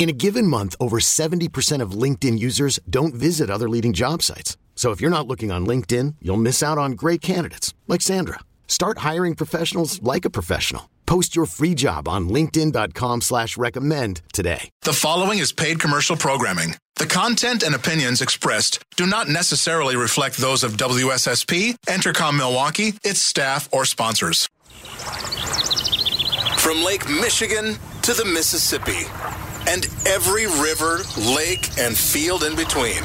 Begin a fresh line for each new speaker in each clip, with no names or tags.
In a given month, over 70% of LinkedIn users don't visit other leading job sites. So if you're not looking on LinkedIn, you'll miss out on great candidates like Sandra. Start hiring professionals like a professional. Post your free job on linkedin.com slash recommend today.
The following is paid commercial programming. The content and opinions expressed do not necessarily reflect those of WSSP, Entercom Milwaukee, its staff, or sponsors. From Lake Michigan to the Mississippi and every river, lake, and field in between.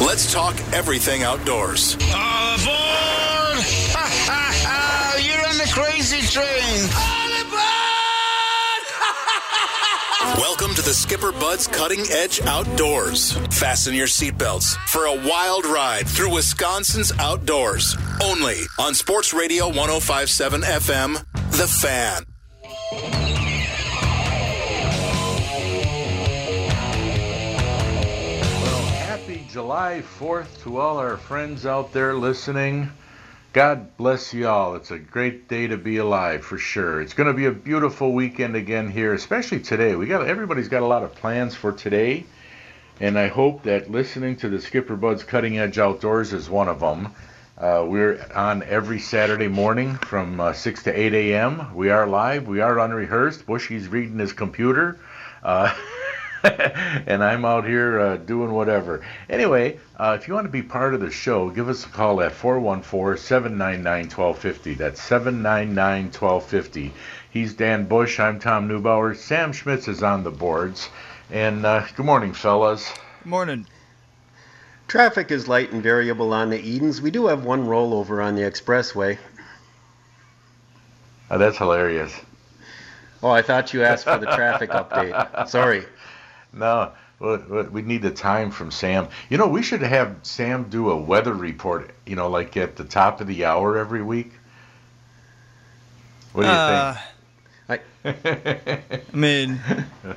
Let's talk everything outdoors.
All aboard! You're on the crazy train.
Welcome to the Skipper Buds Cutting Edge Outdoors. Fasten your seatbelts for a wild ride through Wisconsin's outdoors. Only on Sports Radio 1057 FM, The Fan.
July 4th to all our friends out there listening. God bless you all. It's a great day to be alive for sure. It's going to be a beautiful weekend again here, especially today. We got everybody's got a lot of plans for today, and I hope that listening to the Skipper Buds Cutting Edge Outdoors is one of them. Uh, we're on every Saturday morning from uh, 6 to 8 a.m. We are live. We are unrehearsed. Bushy's reading his computer. Uh, and I'm out here uh, doing whatever. Anyway, uh, if you want to be part of the show, give us a call at 414-799-1250. That's 799-1250. He's Dan Bush. I'm Tom Neubauer. Sam Schmitz is on the boards. And uh, good morning, fellas.
Morning.
Traffic is light and variable on the Edens. We do have one rollover on the expressway.
Oh, that's hilarious.
Oh, I thought you asked for the traffic update. Sorry.
No, we need the time from Sam. You know, we should have Sam do a weather report, you know, like at the top of the hour every week. What do you
Uh,
I,
I mean,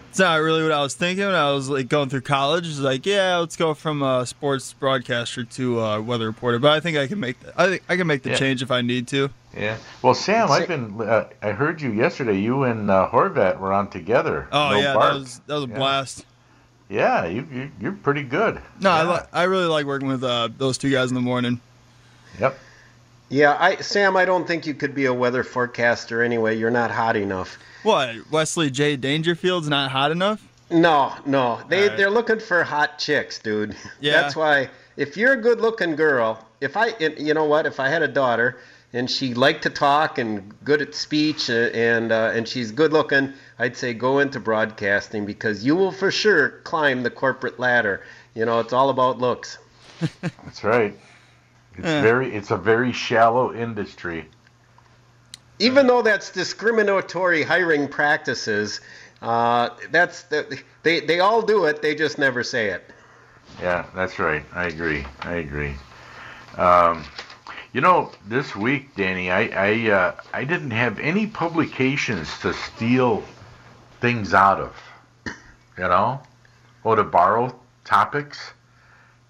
it's not really what I was thinking when I was like going through college. It's like, yeah, let's go from a sports broadcaster to a weather reporter. But I think I can make the, I think I can make the
Yeah.
change if I need to.
Think? Yeah. Well, Sam, I've been. Uh, I heard you yesterday. You and uh, Horvat were on together.
Oh
No
yeah,
bark.
that was that was a
Yeah.
blast.
Yeah, you, you you're pretty good.
No, I
Yeah.
li- I really like working with uh, those two guys in the morning.
Yep.
yeah, I, Sam, I don't think you could be a weather forecaster anyway. You're not hot enough.
What Wesley J Dangerfield's not hot enough?
No, no. They,
All right.
they're looking for hot chicks, dude.
Yeah.
That's why, if you're a good looking girl, if I, you know what, if I had a daughter and she liked to talk and good at speech uh, and, uh, and she's good looking, I'd say go into broadcasting because you will for sure climb the corporate ladder. You know, it's all about looks.
That's right. It's
Yeah.
very. It's a very shallow industry.
even though that's discriminatory hiring practices, uh, that's the, they they all do it. They just never say it.
Yeah, that's right. I agree. I agree. Um, you know, this week, Danny, I I, uh, I didn't have any publications to steal things out of. You know, or to borrow topics.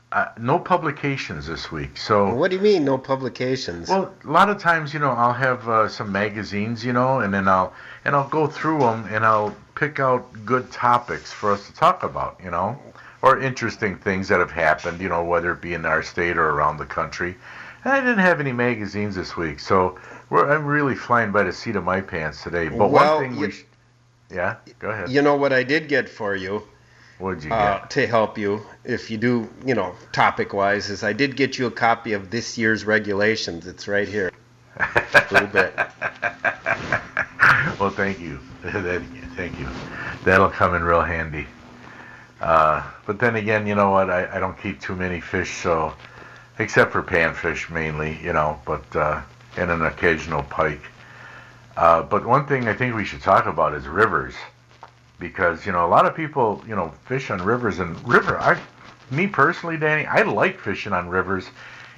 Uh, no publications this week. So
What do you mean, no publications?
well, a lot of times, you know, I'll have uh, some magazines, you know, and then I'll and I'll go through them and I'll pick out good topics for us to talk about, you know, or interesting things that have happened, you know, whether it be in our state or around the country. And I didn't have any magazines this week, so we're, I'm really flying by the seat of my pants today. But
Well,
one thing
you-
we, sh- yeah, go ahead.
you know what I did get for you
What'd you
uh,
get?
to help you if you do, you know, topic wise, is I did get you a copy of this year's regulations. It's right here. A little bit.
well, thank you. Thank you. That'll come in real handy. Uh, but then again, you know what? I, I don't keep too many fish, so except for panfish mainly, you know, but uh, and an occasional pike. Uh, but one thing I think we should talk about is rivers. because you know a lot of people you know fish on rivers and river. I, me personally, Danny, I like fishing on rivers,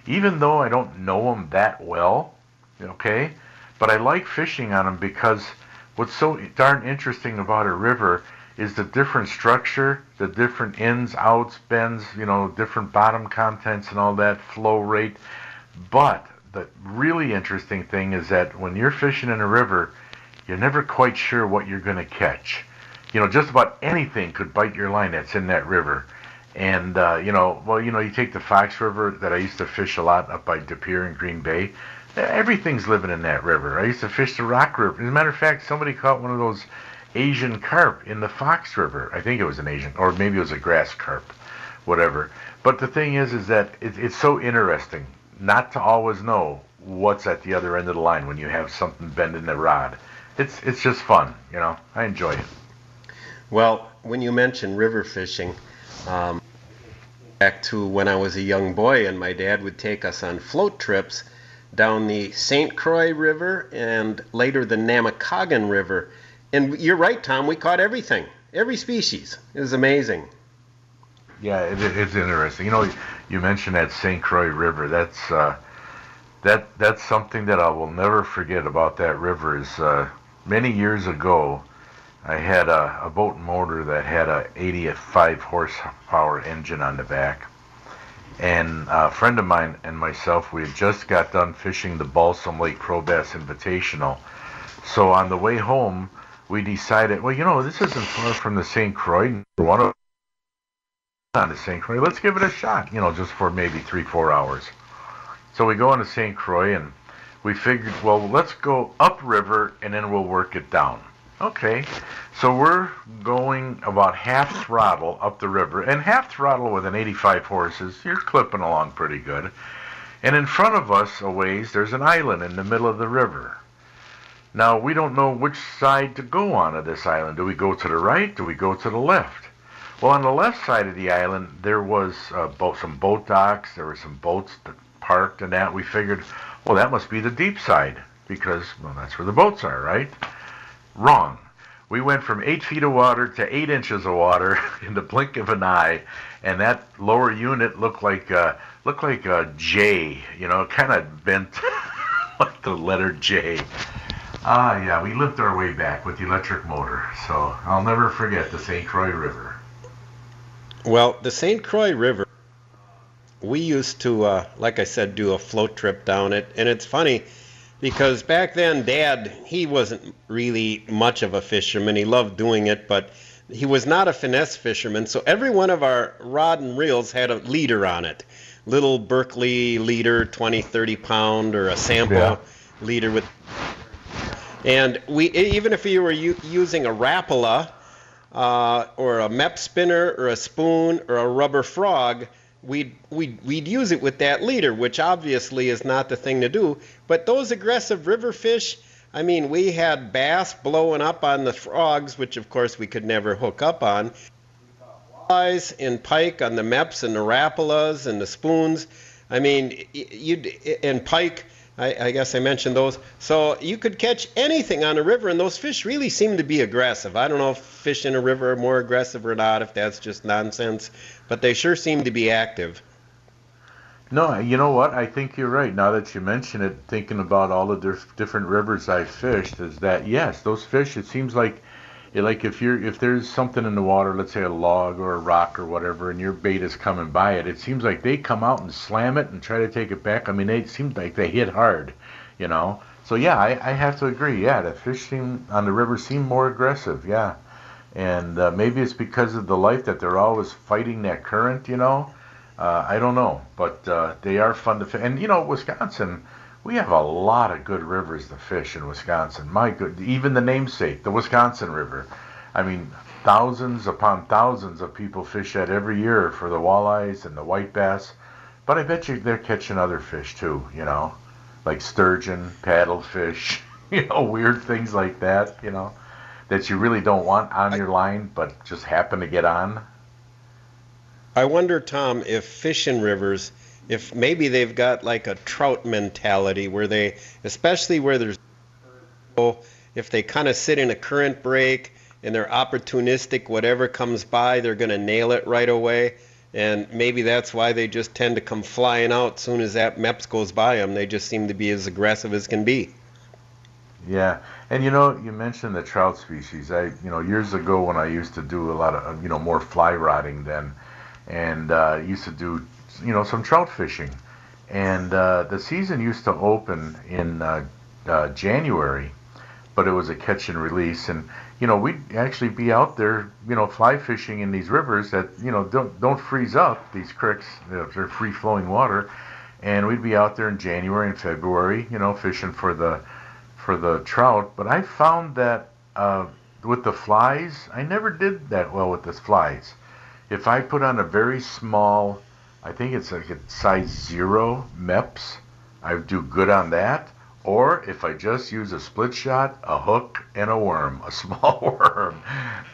even though I don't know them that well. Okay, but I like fishing on them because what's so darn interesting about a river is the different structure, the different ins, outs, bends, you know, different bottom contents and all that, flow rate. But the really interesting thing is that when you're fishing in a river, you're never quite sure what you're going to catch. You know, just about anything could bite your line that's in that river. And, uh, you know, well, you know, you take the Fox River that I used to fish a lot up by De Pere in Green Bay. Everything's living in that river. I used to fish the Rock River. As a matter of fact, somebody caught one of those Asian carp in the Fox River. I think it was an Asian, or maybe it was a grass carp, whatever. But the thing is, is that it, it's so interesting not to always know what's at the other end of the line when you have something bending the rod. It's it's just fun, you know. I enjoy it.
Well, when you mention river fishing, um, back to when I was a young boy and my dad would take us on float trips down the St. Croix River and later the Namekagon River. And you're right, Tom, we caught everything, every species. It was amazing.
Yeah, it, it's interesting. You know, you mentioned that St. Croix River. That's uh, that that's something that I will never forget about that river. Is uh, many years ago, I had a, a boat motor that had a 85 horsepower engine on the back, and a friend of mine and myself, we had just got done fishing the Balsam Lake Pro Bass Invitational. So on the way home, we decided, well, you know, this isn't far from the St. Croix. One of on to St. Croix. Let's give it a shot, you know, just for maybe three, four hours. So we go on to St. Croix and we figured, well, let's go upriver and then we'll work it down. Okay, so we're going about half throttle up the river, and half throttle with an 85 horses, you're clipping along pretty good. And in front of us, a ways, there's an island in the middle of the river. Now, we don't know which side to go on of this island. Do we go to the right? Do we go to the left? Well, on the left side of the island, there was uh, some boat docks. There were some boats parked and that. We figured, well, that must be the deep side because, well, that's where the boats are, right? Wrong. We went from eight feet of water to eight inches of water in the blink of an eye, and that lower unit looked like uh, looked like a J. You know, kind of bent like the letter J. Ah, yeah, we limped our way back with the electric motor. So I'll never forget the St. Croix River.
Well, the St. Croix River, we used to, uh, like I said, do a float trip down it. And it's funny because back then, Dad, he wasn't really much of a fisherman. He loved doing it, but he was not a finesse fisherman. So every one of our rod and reels had a leader on it little Berkley leader, 20, 30 pound, or a sample yeah. leader with. And we, even if you were using a Rapala, uh, or a Mepps spinner or a spoon or a rubber frog, we'd, we'd, we'd use it with that leader, which obviously is not the thing to do. But those aggressive river fish, I mean, we had bass blowing up on the frogs, which of course we could never hook up on. Walleyes and pike on the Mepps and the rapalas and the spoons. I mean, you'd, and pike I, I, guess I mentioned those. So you could catch anything on a river, and those fish really seem to be aggressive. I don't know if fish in a river are more aggressive or not, if that's just nonsense, but they sure seem to be active.
No, you know what? I think you're right. Now that you mention it, thinking about all the different rivers I've fished, is that yes, those fish. It seems like like if you're if there's something in the water, let's say a log or a rock or whatever, and your bait is coming by it, it seems like they come out and slam it and try to take it back. I mean, they seem like they hit hard, you know. So yeah, I, I have to agree. Yeah, the fish seem on the river seem more aggressive. Yeah, and uh, maybe it's because of the life that they're always fighting that current, you know. Uh, I don't know, but uh, they are fun to fish. And you know, Wisconsin we have a lot of good rivers to fish in Wisconsin. My good, even the namesake, the Wisconsin River. I mean, thousands upon thousands of people fish that every year for the walleyes and the white bass. But I bet you they're catching other fish too, you know, like sturgeon, paddlefish, you know, weird things like that, you know, that you really don't want on your line, but just happen to get on.
I wonder, Tom, if fish in rivers if maybe they've got like a trout mentality where they, especially where there's, if they kind of sit in a current break and they're opportunistic. Whatever comes by, they're going to nail it right away. And maybe that's why they just tend to come flying out as soon as that Mepps goes by them. They just seem to be as aggressive as can be.
Yeah, and you know, you mentioned the trout species. I, you know, years ago when I used to do a lot of, you know, more fly rotting then, and uh, used to do, you know, some trout fishing, and uh, the season used to open in uh, uh, January, but it was a catch and release, and you know, we'd actually be out there, you know, fly fishing in these rivers that, you know, don't don't freeze up. These creeks, they're free flowing water, and we'd be out there in January and February, you know, fishing for the for the trout. But I found that uh, with the flies, I never did that well with the flies. If I put on a very small, I think it's like a size zero Mepps, I do good on that. Or if I just use a split shot, a hook, and a worm, a small worm,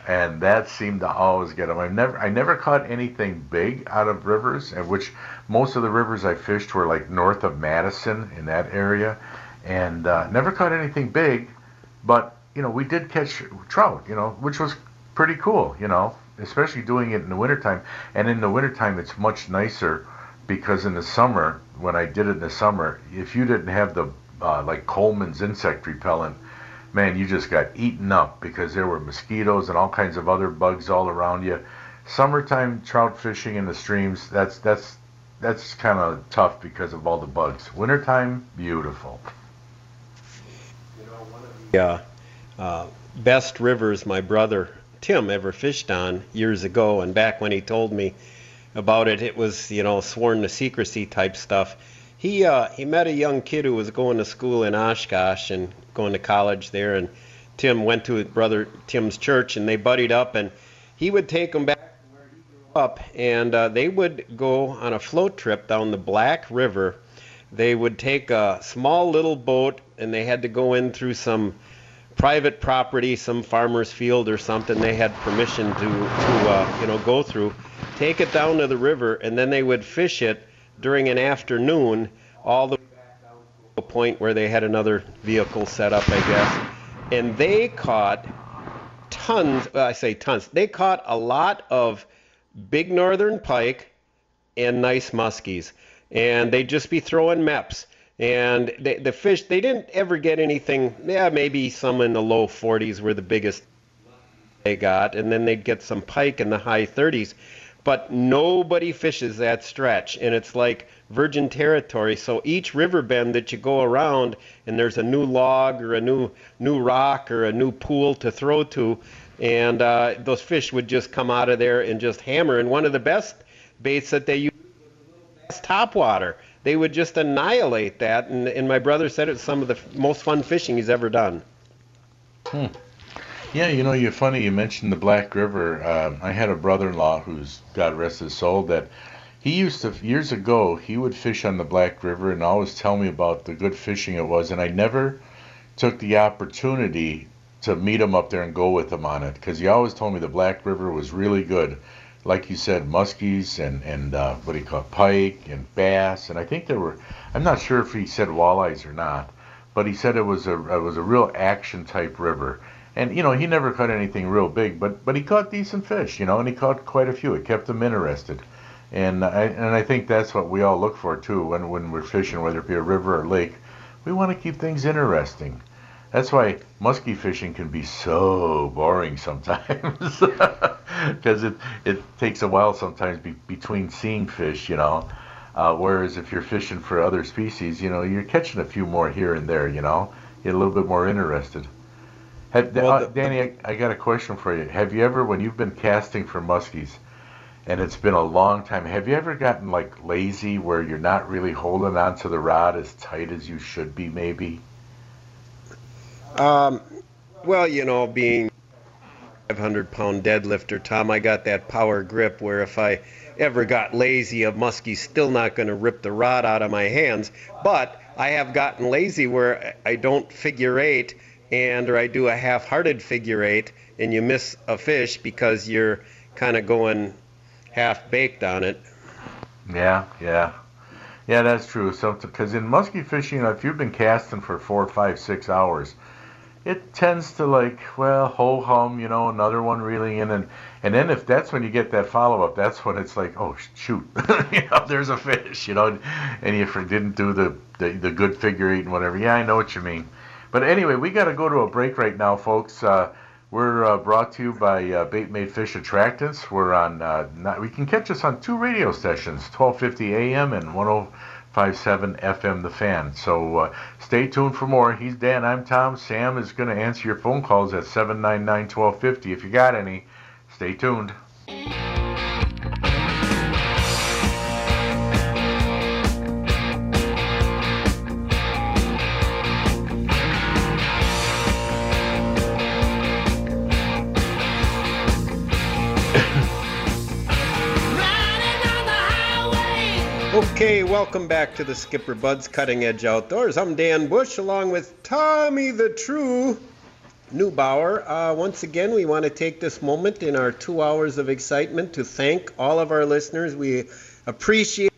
and that seemed to always get them. I never, I never caught anything big out of rivers, and which most of the rivers I fished were like north of Madison in that area, and uh, never caught anything big. But you know, we did catch trout, you know, which was pretty cool, you know, especially doing it in the wintertime. And in the wintertime, it's much nicer because in the summer, when I did it in the summer, if you didn't have the uh, like Coleman's insect repellent, man, you just got eaten up because there were mosquitoes and all kinds of other bugs all around you. Summertime trout fishing in the streams, that's that's that's kind of tough because of all the bugs. Wintertime, beautiful.
You know, one of the Yeah, uh, best rivers my brother Tim ever fished on years ago, and back when he told me about it, it was you know sworn to secrecy type stuff he uh, he met a young kid who was going to school in Oshkosh and going to college there, and Tim went to his brother Tim's church, and they buddied up, and he would take him back up, and uh, they would go on a float trip down the Black River. They would take a small little boat, and they had to go in through some private property, some farmer's field or something. They had permission to to uh, you know go through, take it down to the river, and then they would fish it during an afternoon all the way back down to a point where they had another vehicle set up, I guess. And they caught tons, well, I say tons, they caught a lot of big northern pike and nice muskies. And they'd just be throwing Mepps. And they, the fish, they didn't ever get anything, yeah, maybe some in the low 40s were the biggest they got. And then they'd get some pike in the high 30s but nobody fishes that stretch and it's like virgin territory. So each river bend that you go around and there's a new log or a new new rock or a new pool to throw to and uh, those fish would just come out of there and just hammer. And one of the best baits that they use is topwater they would just annihilate that and, and my brother said it's some of the most fun fishing he's ever done
hmm. Yeah, you know, you're funny. You mentioned the Black River. Um, I had a brother-in-law who's God rest his soul that he used to years ago. He would fish on the Black River and always tell me about the good fishing it was. And I never took the opportunity to meet him up there and go with him on it because he always told me the Black River was really good. Like you said, muskies and and uh, what do you call it, pike and bass. And I think there were. I'm not sure if he said walleyes or not, but he said it was a it was a real action type river and you know he never caught anything real big, but but he caught decent fish, you know, and he caught quite a few. It kept him interested, and I and I think that's what we all look for too when when we're fishing, whether it be a river or lake. We want to keep things interesting. That's why musky fishing can be so boring sometimes, because it it takes a while sometimes be, between seeing fish, you know. Uh, whereas if you're fishing for other species, you know, you're catching a few more here and there, you know, get a little bit more interested. Have, well, uh, Danny, I, I, got a question for you. Have you ever, when you've been casting for muskies, and it's been a long time, have you ever gotten like lazy where you're not really holding onto the rod as tight as you should be, maybe?
Um, well, you know, being 500 pound deadlifter, Tom, I got that power grip where if I ever got lazy, a muskie's still not going to rip the rod out of my hands. But I have gotten lazy where I don't figure eight and or I do a half-hearted figure eight and you miss a fish because you're kind of going half baked on it.
Yeah, yeah, yeah. That's true. So because in muskie fishing, if you've been casting for four, five, six hours, it tends to like, well, ho hum, you know, another one reeling in, and and then if that's when you get that follow up, that's when it's like, oh shoot, you know, there's a fish, you know, and if you didn't do the, the the good figure eight and whatever. Yeah, I know what you mean. But anyway, we got to go to a break right now, folks. Uh, we're uh, brought to you by uh, Bait Made Fish Attractants. We're on. Uh, not, we can catch us on two radio stations, 1250 AM and 1057 FM. The Fan. So uh, stay tuned for more. He's Dan. I'm Tom. Sam is going to answer your phone calls at 799-1250 if you got any. Stay tuned.
Okay, welcome back to the Skipper Buds Cutting Edge Outdoors. I'm Dan Bush along with Tommy the True Neubauer. Uh, once again, we want to take this moment in our two hours of excitement to thank all of our listeners. We appreciate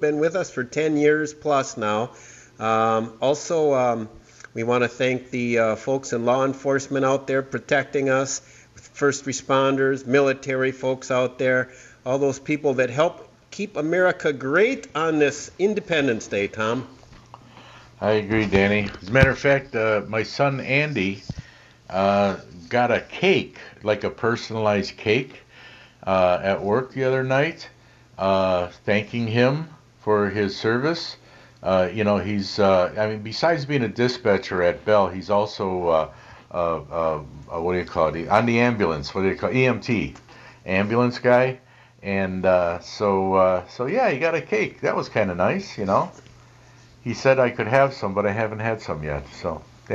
been with us for 10 years plus now. Um, also, um, we want to thank the uh, folks in law enforcement out there protecting us, first responders, military folks out there, all those people that help keep America great on this Independence Day, Tom.
I agree, Danny. As a matter of fact, uh, my son Andy uh, got a cake, like a personalized cake, uh, at work the other night, uh, thanking him for his service. Uh, you know, he's, uh, I mean, besides being a dispatcher at Bell, he's also, what do you call it? On the ambulance, what do you call it? EMT, ambulance guy and uh, so uh, so yeah, he got a cake. That was kind of nice, you know. He said I could have some, but I haven't had some yet. So,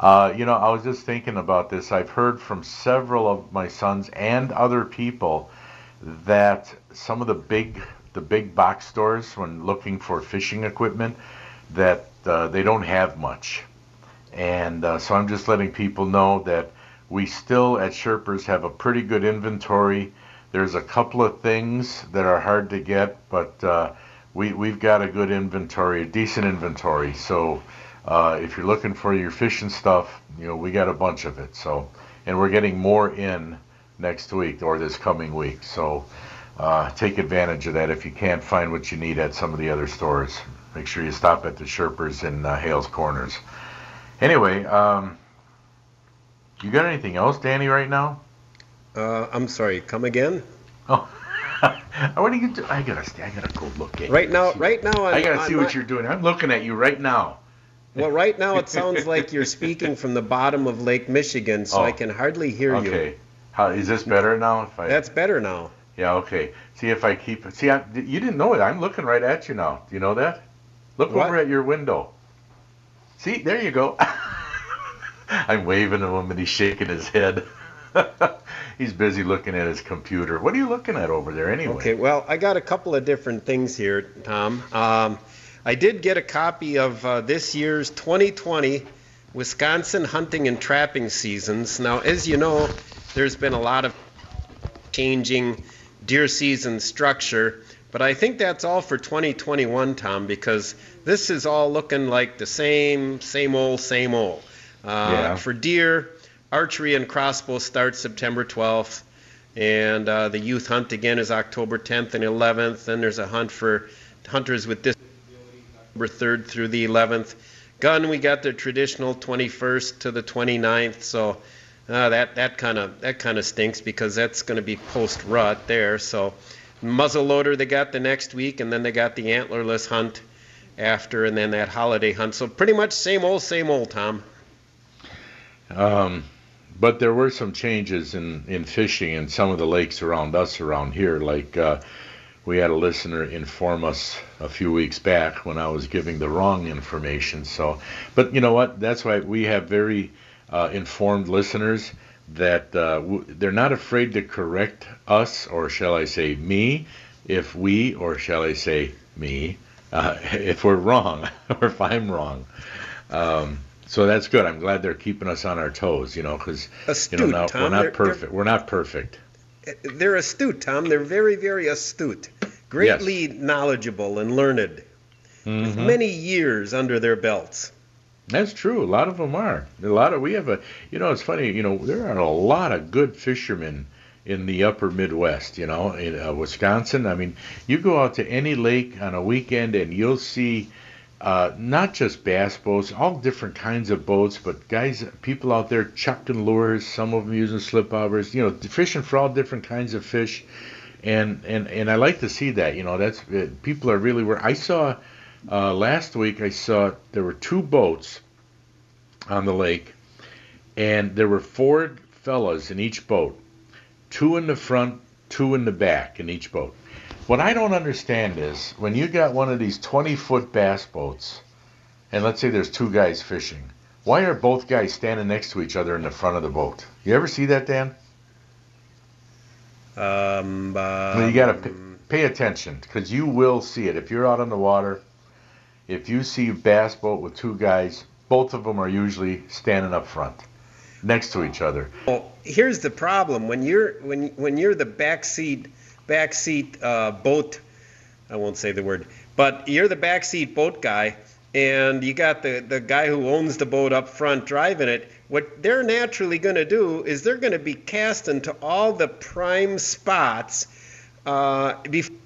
uh, you know, I was just thinking about this. I've heard from several of my sons and other people that some of the big the big box stores, when looking for fishing equipment, that uh, they don't have much. And uh, so I'm just letting people know that we still at Sherpers have a pretty good inventory. There's a couple of things that are hard to get, but uh, we, we've got a good inventory, a decent inventory. So uh, if you're looking for your fishing stuff, you know, we got a bunch of it. So, and we're getting more in next week or this coming week. So uh, take advantage of that if you can't find what you need at some of the other stores. Make sure you stop at the Sherpers in uh, Hales Corners. Anyway, um, you got anything else, Danny, right now?
Uh, I'm sorry. Come again?
Oh, what are you do? I gotta, I gotta go look at.
Right now, right now,
I'm, i got to see what you're doing. I'm looking at you right now.
Well, right now it sounds like you're speaking from the bottom of Lake Michigan, so oh. I can hardly hear
okay.
you.
Okay. How is this better now? If I...
That's better now.
Yeah. Okay. See if I keep. See, I, you didn't know it. I'm looking right at you now. Do you know that? Look what? over at your window. See, there you go. I'm waving to him and he's shaking his head. he's busy looking at his computer. What are you looking at over there anyway?
Okay, well, I got a couple of different things here, Tom. Um, I did get a copy of uh, this year's 2020 Wisconsin hunting and trapping seasons. Now, as you know, there's been a lot of changing deer season structure, but I think that's all for 2021, Tom, because this is all looking like the same, same old, same old. Uh, yeah. For deer, archery and crossbow starts September 12th, and uh, the youth hunt again is October 10th and 11th. Then there's a hunt for hunters with this October 3rd through the 11th. Gun, we got the traditional 21st to the 29th, so uh, that that kind of that kind of stinks because that's going to be post rut there. So muzzleloader they got the next week, and then they got the antlerless hunt after, and then that holiday hunt. So pretty much same old, same old, Tom.
Um, but there were some changes in, in fishing in some of the lakes around us around here. Like uh, we had a listener inform us a few weeks back when I was giving the wrong information. So, but you know what? That's why we have very uh, informed listeners that uh, w- they're not afraid to correct us, or shall I say me, if we, or shall I say me, uh, if we're wrong, or if I'm wrong. Um, so that's good. I'm glad they're keeping us on our toes, you know, because you know now, we're not they're, perfect. They're, we're not perfect.
They're astute, Tom. They're very, very astute, greatly yes. knowledgeable and learned, mm-hmm. with many years under their belts.
That's true. A lot of them are. A lot of we have a. You know, it's funny. You know, there are a lot of good fishermen in the upper Midwest. You know, in uh, Wisconsin. I mean, you go out to any lake on a weekend and you'll see. Uh, not just bass boats, all different kinds of boats, but guys, people out there chucking lures, some of them using slip bobbers, you know, fishing for all different kinds of fish, and and and I like to see that. You know, that's uh, people are really where I saw uh, last week. I saw there were two boats on the lake, and there were four fellas in each boat, two in the front, two in the back in each boat. What I don't understand is when you got one of these 20 foot bass boats, and let's say there's two guys fishing, why are both guys standing next to each other in the front of the boat? You ever see that, Dan?
Um,
well, you got to pay, pay attention because you will see it. If you're out on the water, if you see a bass boat with two guys, both of them are usually standing up front next to each other.
Well, here's the problem when you're when when you're the backseat backseat uh, boat. I won't say the word, but you're the backseat boat guy, and you got the the guy who owns the boat up front driving it. What they're naturally going to do is they're going to be casting to all the prime spots uh, before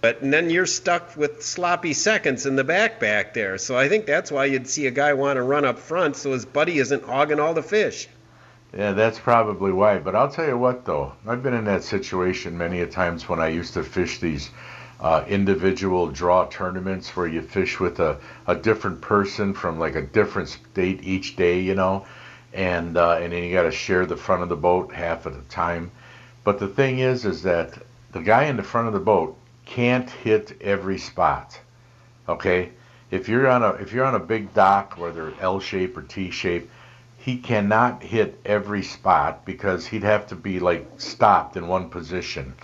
but and then you're stuck with sloppy seconds in the back back there. So I think that's why you'd see a guy want to run up front so his buddy isn't hogging all the fish.
Yeah, that's probably why. But I'll tell you what, though, I've been in that situation many a times when I used to fish these uh, individual draw tournaments where you fish with a, a different person from like a different state each day, you know, and uh, and then you got to share the front of the boat half of the time. But the thing is, is that the guy in the front of the boat can't hit every spot. Okay? If you're on a if you're on a big dock, whether L shape or T shape, he cannot hit every spot because he'd have to be like stopped in one position.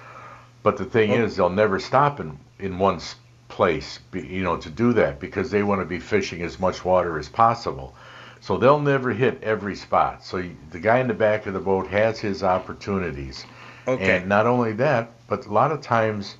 But the thing is, they'll never stop in in one place, you know, to do that because they want to be fishing as much water as possible. So they'll never hit every spot. So the guy in the back of the boat has his opportunities.
Okay.
And not only that, but a lot of times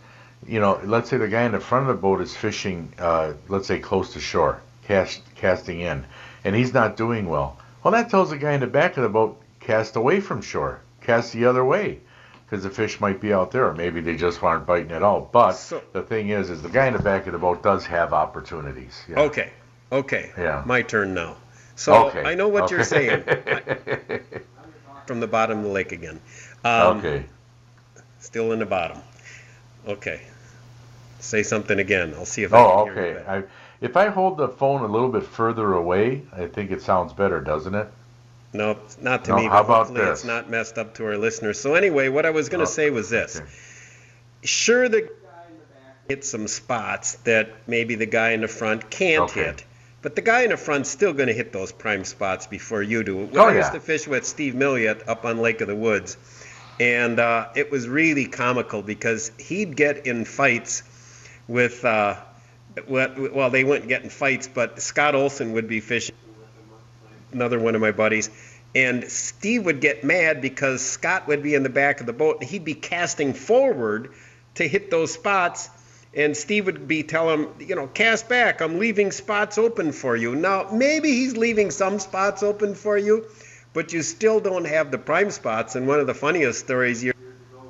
you know, let's say the guy in the front of the boat is fishing, uh, let's say close to shore, cast, casting in, and he's not doing well. Well, that tells the guy in the back of the boat, cast away from shore, cast the other way, because the fish might be out there, or maybe they just aren't biting at all. But
So-
the thing is, is the guy in the back of the boat does have opportunities. Yeah.
Okay. Okay.
Yeah.
My turn now. So
Okay.
I know what you're
Okay.
saying. From the bottom of the lake again. Um,
okay.
Still in the bottom. Okay. Say something again. I'll see if I
Oh,
can hear you.
okay. I, if I hold the phone a little bit further away, I think it sounds better, doesn't it?
No, not to
No,
me,
how
but
about
hopefully it's not messed up to our listeners. So anyway, what I was going to
Oh,
say was this.
okay.
Sure, the guy in the hit some spots that maybe the guy in the front can't
Okay.
hit. But the guy in the front's still going to hit those prime spots before you do.
Oh,
I used
yeah.
to fish with Steve Milliot up on Lake of the Woods, and uh, it was really comical because he'd get in fights with, uh, well, they wouldn't fights, but Scott Olson would be fishing another one of my buddies. And Steve would get mad because Scott would be in the back of the boat and he'd be casting forward to hit those spots. And Steve would be telling him, you know, cast back. I'm leaving spots open for you. Now, maybe he's leaving some spots open for you, but you still don't have the prime spots. And one of the funniest stories years ago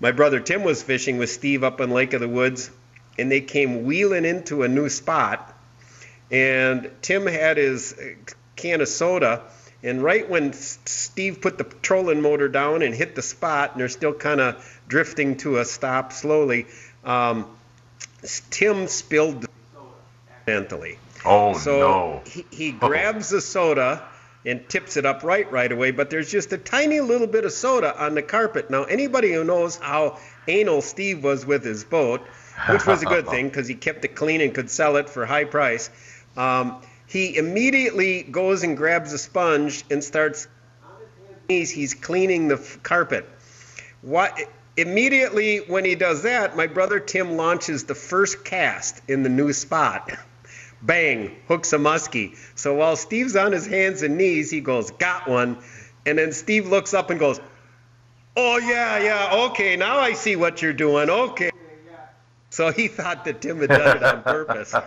my brother Tim was fishing with Steve up on Lake of the Woods, and they came wheeling into a new spot. And Tim had his can of soda, and right when Steve put the trolling motor down and hit the spot, and they're still kind of drifting to a stop slowly, um, Tim spilled the soda accidentally.
Oh
So
no.
he, he grabs the soda and tips it up right right away, but there's just a tiny little bit of soda on the carpet. Now, anybody who knows how anal Steve was with his boat, which was a good thing because he kept it clean and could sell it for high price, um, he immediately goes and grabs a sponge and starts on his hands and knees, he's cleaning the f- carpet. What immediately when he does that, my brother Tim launches the first cast in the new spot. Bang, hooks a muskie. So while Steve's on his hands and knees, he goes, "Got one," and then Steve looks up and goes, "Oh yeah, yeah, okay, now I see what you're doing. Okay." So he thought that Tim had done it on purpose.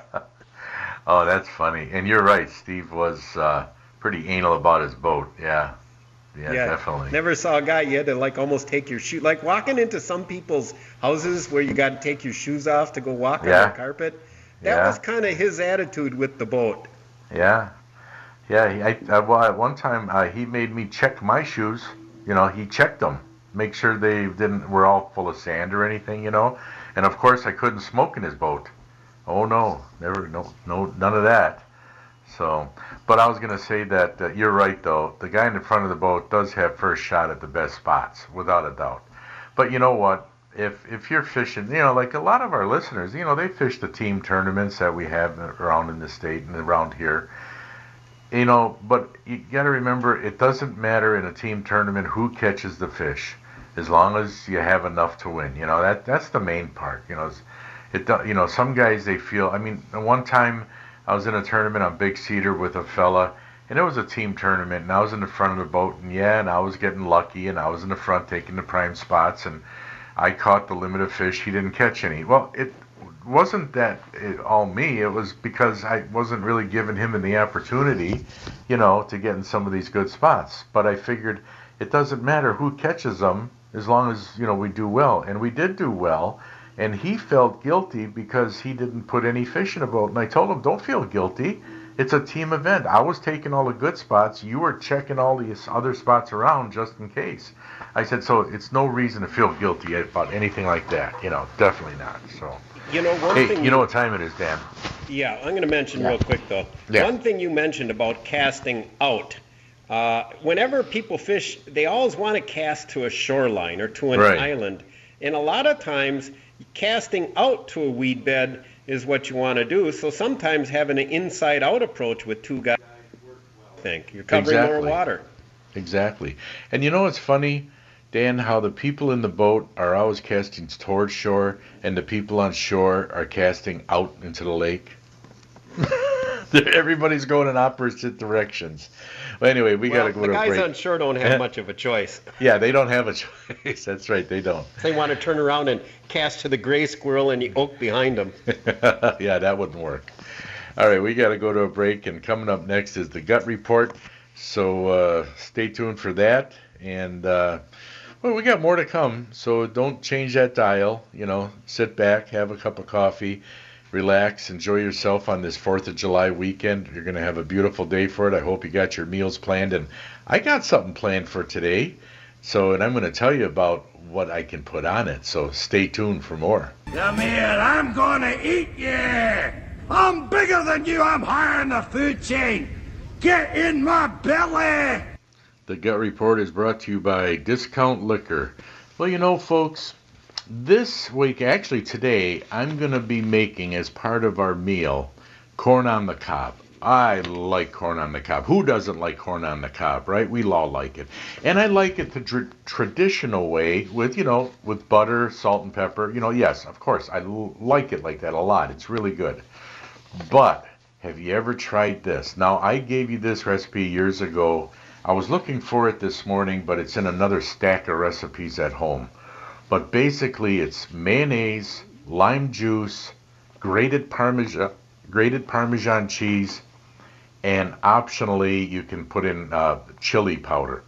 Oh, that's funny. And you're right. Steve was uh, pretty anal about his boat. Yeah. Yeah, definitely.
Never saw a guy you had to like almost take your shoe like walking into some people's houses where you got to take your shoes off to go walk
Yeah.
on the carpet. That
Yeah.
was kind of his attitude with the boat.
Yeah, yeah. I, I, well, at one time uh, he made me check my shoes. You know, he checked them, make sure they didn't were all full of sand or anything. You know, and of course I couldn't smoke in his boat. Oh no, never, no, no, none of that. So, but I was gonna say that uh, you're right though. The guy in the front of the boat does have first shot at the best spots, without a doubt. But you know what? If if you're fishing, you know, like a lot of our listeners, you know, they fish the team tournaments that we have around in the state and around here. You know, but you got to remember, it doesn't matter in a team tournament who catches the fish, as long as you have enough to win. You know, that that's the main part. You know, it. You know, some guys they feel. I mean, one time I was in a tournament on Big Cedar with a fella, and it was a team tournament, and I was in the front of the boat, and yeah, and I was getting lucky, and I was in the front taking the prime spots, and I caught the limit of fish. He didn't catch any. Well, it wasn't that it, all me. It was because I wasn't really giving him the opportunity, you know, to get in some of these good spots. But I figured it doesn't matter who catches them as long as you know we do well, and we did do well. And he felt guilty because he didn't put any fish in a boat. And I told him, don't feel guilty. It's a team event. I was taking all the good spots. You were checking all these other spots around just in case. I said, so it's no reason to feel guilty about anything like that. You know, definitely not. So,
You know, one
hey,
thing
you know what time it is, Dan?
Yeah, I'm going to mention real quick though.
Yeah.
One thing you mentioned about casting out. Uh, whenever people fish, they always want to cast to a shoreline or to an
Right.
island, and a lot of times casting out to a weed bed is what you want to do. So sometimes having an inside-out approach with two guys. I think you're covering more water.
Exactly. And you know what's funny, Dan? How the people in the boat are always casting towards shore, and the people on shore are casting out into the lake. Everybody's going in opposite directions. Well, anyway, we
well,
got to go
the
to a
guys
break.
on shore don't have much of a choice.
Yeah, they don't have a choice. That's right, they don't.
They want to turn around and cast to the gray squirrel and the oak behind them.
yeah, that wouldn't work. All right, we got to go to a break, and coming up next is the gut report. So uh, stay tuned for that. And uh, well, we got more to come. So don't change that dial. You know, sit back, have a cup of coffee, relax, enjoy yourself on this Fourth of July weekend. You're gonna have a beautiful day for it. I hope you got your meals planned, and I got something planned for today. So, and I'm going to tell you about what I can put on it. So stay tuned for more.
Come here, I'm gonna eat you! I'm bigger than you, I'm higher in the food chain! Get in my belly!
The Gut Report is brought to you by Discount Liquor. Well, you know, folks, this week, actually today, I'm going to be making as part of our meal corn on the cob. I like corn on the cob. Who doesn't like corn on the cob, right? We all like it. And I like it the tr- traditional way with, you know, with butter, salt, and pepper. You know, yes, of course, I l- like it like that a lot. It's really good. But have you ever tried this? Now, I gave you this recipe years ago. I was looking for it this morning, but it's in another stack of recipes at home. But basically, it's mayonnaise, lime juice, grated parmesan, grated parmesan cheese, and optionally you can put in uh, chili powder.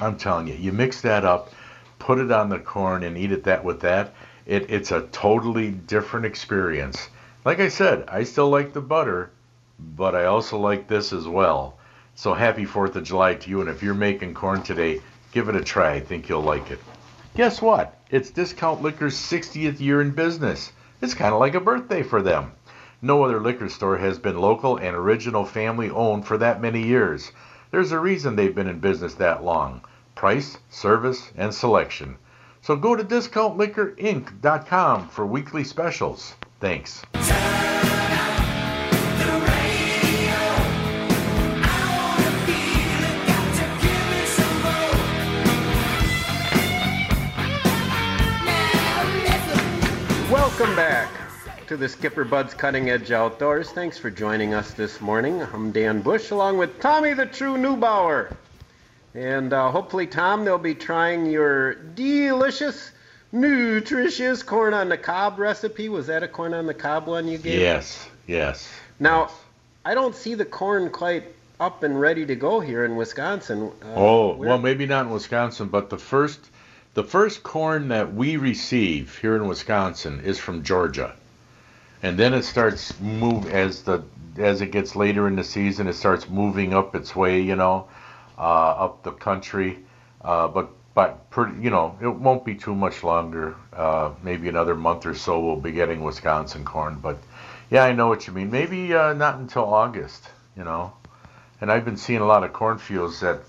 I'm telling you, you mix that up, put it on the corn, and eat it that with that. It, it's a totally different experience. Like I said, I still like the butter, but I also like this as well. So happy 4th of July to you, and if you're making corn today, give it a try. I think you'll like it. Guess what? It's Discount Liquor's 60th year in business. It's kind of like a birthday for them. No other liquor store has been local and original family owned for that many years. There's a reason they've been in business that long price, service, and selection. So go to discountliquorinc.com for weekly specials. Thanks.
Welcome back to the Skipper Bud's Cutting Edge Outdoors. Thanks for joining us this morning. I'm Dan Bush along with Tommy the True Neubauer. And uh, hopefully, Tom, they'll be trying your delicious, nutritious corn on the cob recipe. Was that a corn on the cob one you gave?
Yes, yes.
Now, I don't see the corn quite up and ready to go here in Wisconsin. Uh,
oh, well, maybe not in Wisconsin, but the first the first corn that we receive here in Wisconsin is from Georgia. And then it starts move as the as it gets later in the season, it starts moving up its way, you know, uh, up the country. Uh, but but pretty, you know, it won't be too much longer. Uh, maybe another month or so, we'll be getting Wisconsin corn. But yeah, I know what you mean. Maybe uh, not until August, you know. And I've been seeing a lot of cornfields that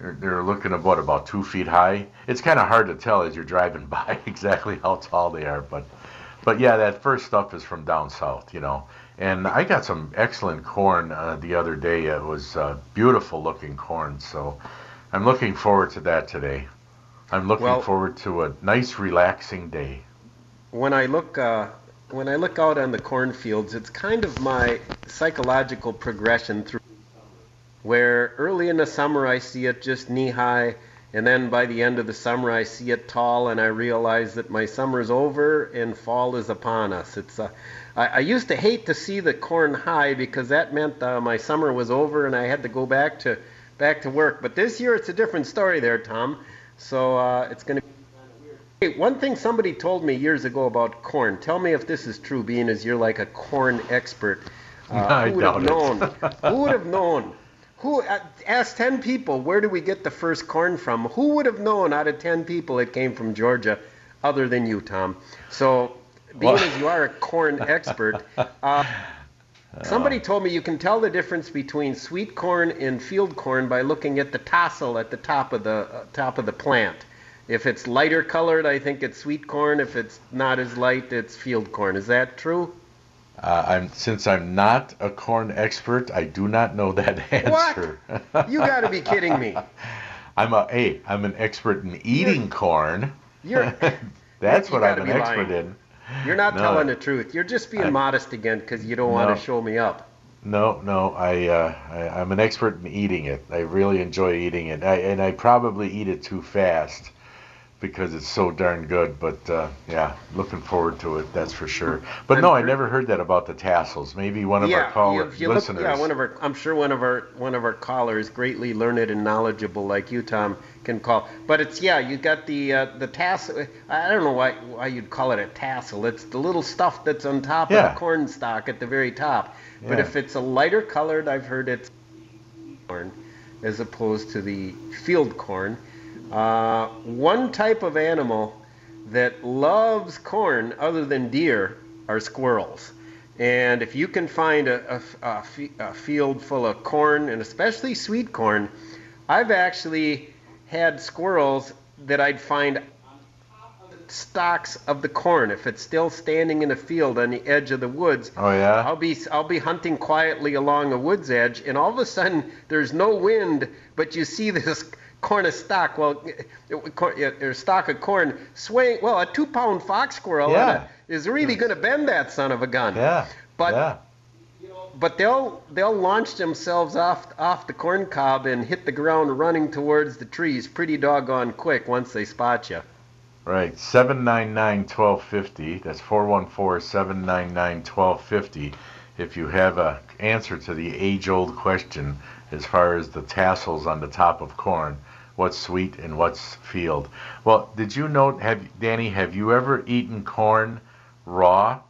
they're, they're looking about about two feet high. It's kind of hard to tell as you're driving by exactly how tall they are, but but yeah, that first stuff is from down south, you know. And I got some excellent corn uh, the other day. It was uh, beautiful looking corn, so I'm looking forward to that today. I'm looking
Well-
forward to a nice, relaxing day.
when I look uh, when I look out on the cornfields, it's kind of my psychological progression through where early in the summer I see it just knee high, and then by the end of the summer I see it tall, and I realize that my summer's over and fall is upon us. It's uh, I, I used to hate to see the corn high because that meant uh, my summer was over and I had to go back to back to work. But this year it's a different story there, Tom. So uh, it's going to Hey, one thing somebody told me years ago about corn. Tell me if this is true, being as you're like a corn expert. Uh,
I
who would have known? who would have known? Who uh, ask ten people where do we get the first corn from? Who would have known out of ten people it came from Georgia, other than you, Tom? So, being
Well-
as you are a corn expert, uh, somebody told me you can tell the difference between sweet corn and field corn by looking at the tassel at the top of the uh, top of the plant. If it's lighter colored, I think it's sweet corn. If it's not as light, it's field corn. Is that true?
Uh, I'm since I'm not a corn expert, I do not know that answer. What?
You got to be kidding me.
I'm a hey, I'm an expert in eating corn.
You're
That's
You
what I'm an expert
lying.
in.
you're not
No.
telling the truth. You're just being
I-
modest again because you don't want to show me up.
No, no, I, uh, I I'm an expert in eating it. I really enjoy eating it, I, and I probably eat it too fast because it's so darn good. But uh, yeah, looking forward to it. That's for sure. But
I'm
no, I never heard that about the tassels. Maybe one of
yeah,
our
callers, you look,
listeners.
yeah, one of our. I'm sure one of our one of our callers, greatly learned and knowledgeable like you, Tom, can call. But it's yeah, you got the uh, the tassel. I don't know why why you'd call it a tassel. It's the little stuff that's on top of the corn stalk at the very top. But if it's a lighter colored, I've heard it's corn, as opposed to the field corn. Uh, one type of animal that loves corn, other than deer, are squirrels. And if you can find a, a- a field full of corn, and especially sweet corn, I've actually had squirrels that I'd find on top of the stalks of the corn. If it's still standing in a field on the edge of the woods,
oh yeah.
I'll be I'll be hunting quietly along a wood's edge, and all of a sudden there's no wind, but you see this corn of stock, well, it- cor- yeah, or stalk of corn swaying. Well, a two-pound fox squirrel
Yeah.
a- is really going to bend that son of a gun.
yeah.
But
yeah.
but they'll they'll launch themselves off off the corn cob and hit the ground running towards the trees pretty doggone quick once they spot you.
Right, 799-1250. That's 414-799-1250. If you have a answer to the age-old question as far as the tassels on the top of corn, what's sweet and what's field. Well, did you note, have Danny, have you ever eaten corn raw,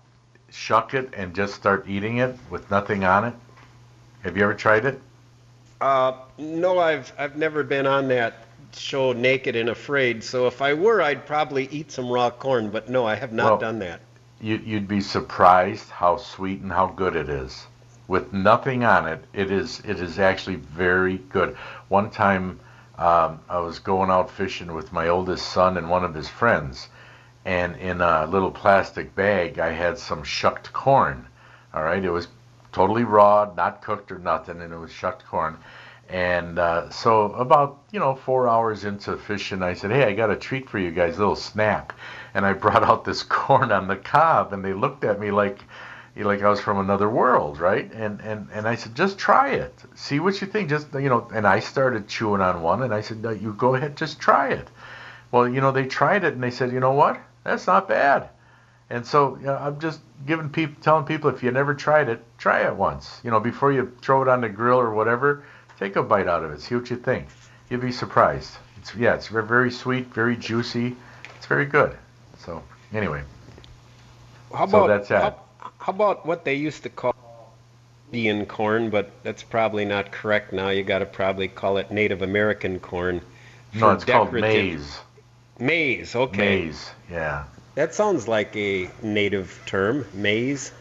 shuck it, and just start eating it with nothing on it? Have you ever tried it?
Uh, no, I've I've never been on that show Naked and Afraid. So if I were, I'd probably eat some raw corn. But no, I have not
Well-
done that.
you, you'd be surprised how sweet and how good it is. With nothing on it, it is it is actually very good. One time, um, I was going out fishing with my oldest son and one of his friends, and in a little plastic bag, I had some shucked corn. All right, it was totally raw, not cooked or nothing, and it was shucked corn. And uh, so about you know four hours into fishing, I said, "Hey, I got a treat for you guys, a little snack." And I brought out this corn on the cob, and they looked at me like, like I was from another world, right? And and and I said, "Just try it, see what you think." Just you know, and I started chewing on one, and I said, no, "You go ahead, just try it." Well, you know, they tried it, and they said, "You know what? That's not bad." And so you know, I'm just giving people, telling people if you never tried it, try it once. You know, before you throw it on the grill or whatever, take a bite out of it, see what you think. You'll be surprised. It's yeah, it's ve- very sweet, very juicy. It's very good. So anyway,
How
So that's that.
How, how about what they used to call Indian corn, but that's probably not correct now. You got to probably call it Native American corn.
no, it's called maize.
Maize, okay.
Maize, yeah.
That sounds like a native term, maize.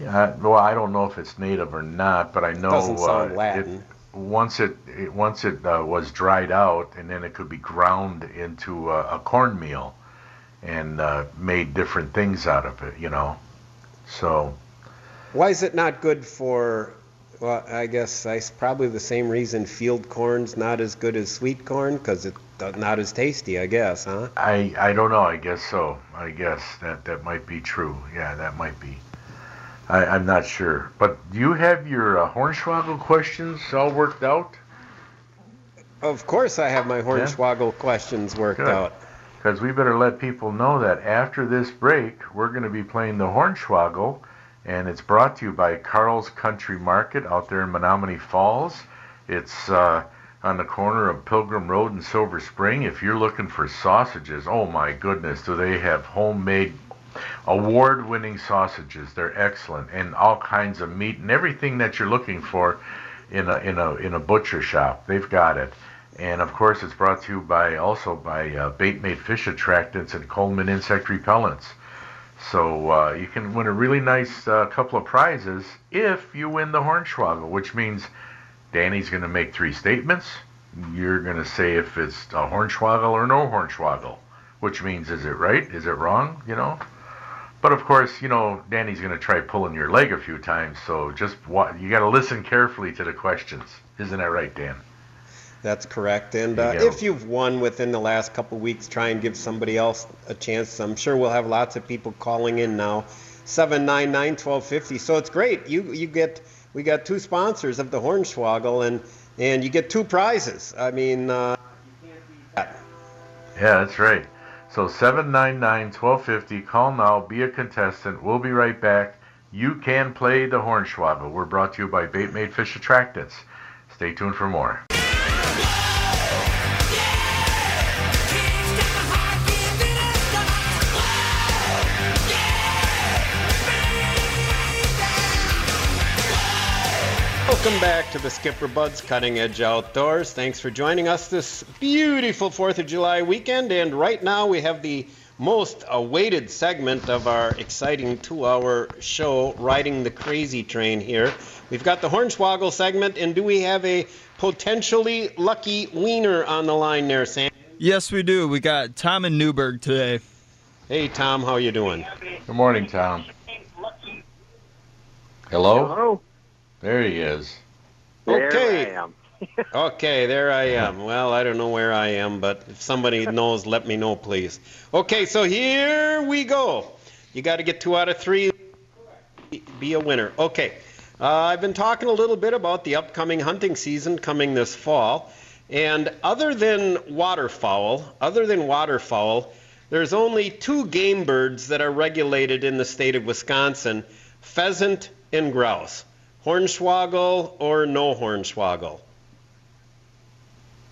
Yeah, well, I don't know if it's native or not, but I know
Doesn't sound
uh,
Latin.
It, once it, it once it uh, was dried out, and then it could be ground into a, a cornmeal, and uh, made different things out of it. You know, so
Why is it not good for? Well, I guess I probably the same reason field corn's not as good as sweet corn because it's not as tasty. I guess, huh?
I I don't know. I guess so. I guess that that might be true. Yeah, that might be. I, I'm not sure. But do you have your uh, Hornswoggle questions all worked out?
Of course, I have my Hornswoggle questions worked
Good.
out.
Because we better let people know that after this break, we're going to be playing the Hornswoggle, and it's brought to you by Carl's Country Market out there in Menomonee Falls. It's uh, on the corner of Pilgrim Road and Silver Spring. If you're looking for sausages, oh my goodness, do they have homemade, award-winning sausages? They're excellent, and all kinds of meat and everything that you're looking for in a in a in a butcher shop. They've got it. And of course, it's brought to you by also by uh, Baitmate Fish Attractants and Coleman Insect Repellents. So uh, you can win a really nice uh, couple of prizes if you win the Hornswoggle, which means Danny's going to make three statements. You're going to say if it's a Hornswoggle or no Hornswoggle, which means is it right? Is it wrong? You know. But of course, you know Danny's going to try pulling your leg a few times. So just wa- you got to listen carefully to the questions. Isn't that right, Dan?
That's correct. And uh,
you
if you've won within the last couple weeks, try and give somebody else a chance. I'm sure we'll have lots of people calling in now. 799-1250. So it's great. You you get we got two sponsors of the Hornswoggle and and you get two prizes. I mean, uh,
Yeah, that's right. So 799-1250. Call now. Be a contestant. We'll be right back. You can play the Hornswoggle. We're brought to you by Baitmate Fish Attractants. Stay tuned for more.
Welcome back to the Skipper Buds Cutting Edge Outdoors. Thanks for joining us this beautiful 4th of July weekend. And right now we have the most awaited segment of our exciting two-hour show, Riding the Crazy Train here. We've got the Hornswoggle segment, and do we have a potentially lucky wiener on the line there, Sam?
Yes, we do. We got Tom in Newburg today.
Hey, Tom, how you doing?
Good morning, Tom. Hello?
Hello.
There he is.
There
Okay.
I am.
Okay, there I am. Well, I don't know where I am, but if somebody knows, let me know, please. Okay, so here we go. You got to get two out of three. Be a winner. Okay. Uh, I've been talking a little bit about the upcoming hunting season coming this fall. And other than waterfowl, other than waterfowl, there's only two game birds that are regulated in the state of Wisconsin pheasant and grouse. Hornswoggle or no hornswoggle?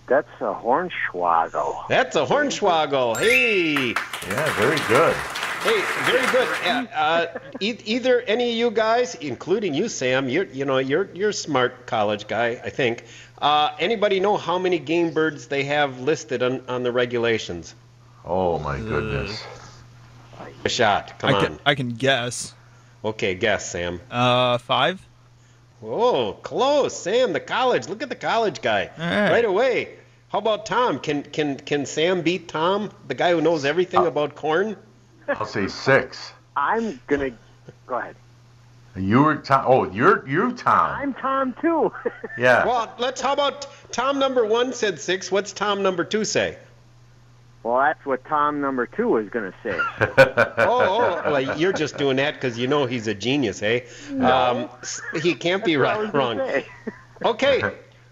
That's a hornswoggle.
That's a hornswoggle. Hey,
Yeah, very good.
hey, very good. Uh, uh, e- either any of you guys, including you, Sam, you're you know you're you're a smart college guy, I think. Uh, anybody know how many game birds they have listed on, on the regulations?
Oh, my goodness.
A shot. Come
I
on.
can, I can guess.
Okay, guess, Sam.
Uh, five.
Oh, close, Sam. The college. Look at the college guy.
All right.
Right away. How about Tom? Can can can Sam beat Tom, the guy who knows everything uh, about corn?
I'll say six.
I'm gonna go ahead.
You were Tom. Oh, you're you Tom.
I'm Tom too.
Yeah.
Well, let's. How about Tom number one said six? What's Tom number two say?
Well, that's what Tom number two was gonna say.
Oh, oh well, you're just doing that because you know he's a genius, eh? Um, he can't be
That's what I
right, wrong. Okay.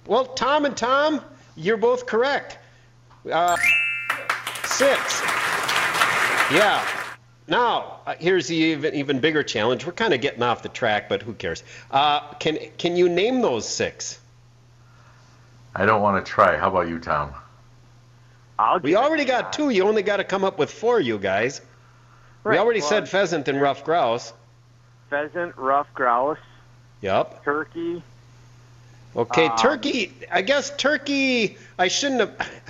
Well, Tom and Tom, you're both correct. Uh, six. Yeah. now uh, here's the even even bigger challenge. We're kind of getting off the track, but who cares? Uh, can can you name those six?
I don't want to try. How about you, Tom?
I'll
We already got
shot.
two. You only got to come up with four, you guys.
Right.
we already
well,
said pheasant and rough grouse.
pheasant, rough grouse,
Yep.
turkey.
Okay,
Um,
turkey. I guess turkey. I shouldn't have.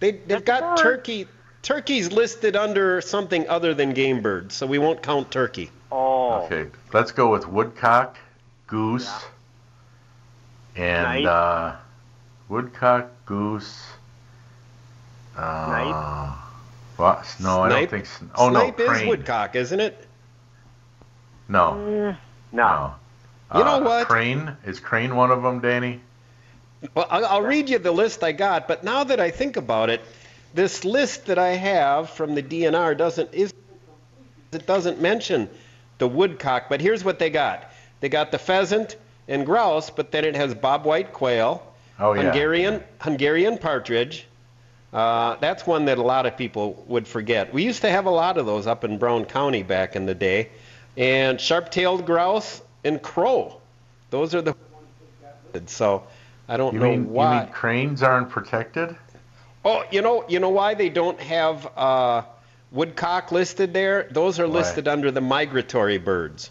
They they've got
fine.
turkey. Turkey's listed under something other than game bird, so we won't count turkey.
Oh,
Okay, let's go with woodcock, goose, and
Snipe.
uh, woodcock, goose. Uh,
Snipe.
What? No, I don't think. sn- Oh
Snipe
no,
is woodcock, isn't it?
No,
Mm, no.
no.
You know
Uh,
what?
Crane is crane one of them, Danny?
Well, I'll, I'll read you the list I got, but now that I think about it, this list that I have from the DNR doesn't is it doesn't mention the woodcock. But here's what they got: they got the pheasant and grouse, but then it has bobwhite quail,
Oh yeah.
Hungarian Hungarian partridge. Uh, that's one that a lot of people would forget. We used to have a lot of those up in Brown County back in the day, and sharp-tailed grouse and crow. Those are the so. I don't
You
know
mean
why.
you mean cranes aren't protected?
Oh, you know, you know why they don't have uh, woodcock listed there? Those are
Why?
listed under the migratory birds.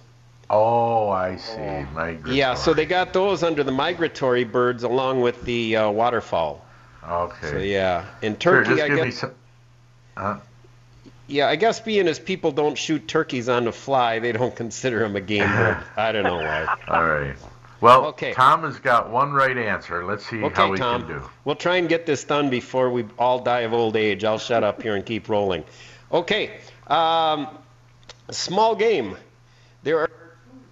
Oh, I see. Migratory.
Yeah, so they got those under the migratory birds along with the uh, waterfowl.
Okay.
So yeah, in turkey, I guess.
some. Huh?
Yeah, I guess being as people don't shoot turkeys on the fly, they don't consider them a game bird. I don't know why.
All right. Well,
Okay.
Tom has got one right answer. Let's see how we
Tom.
can do.
We'll try and get this done before we all die of old age. I'll shut up here and keep rolling. Okay, um, small game. There are two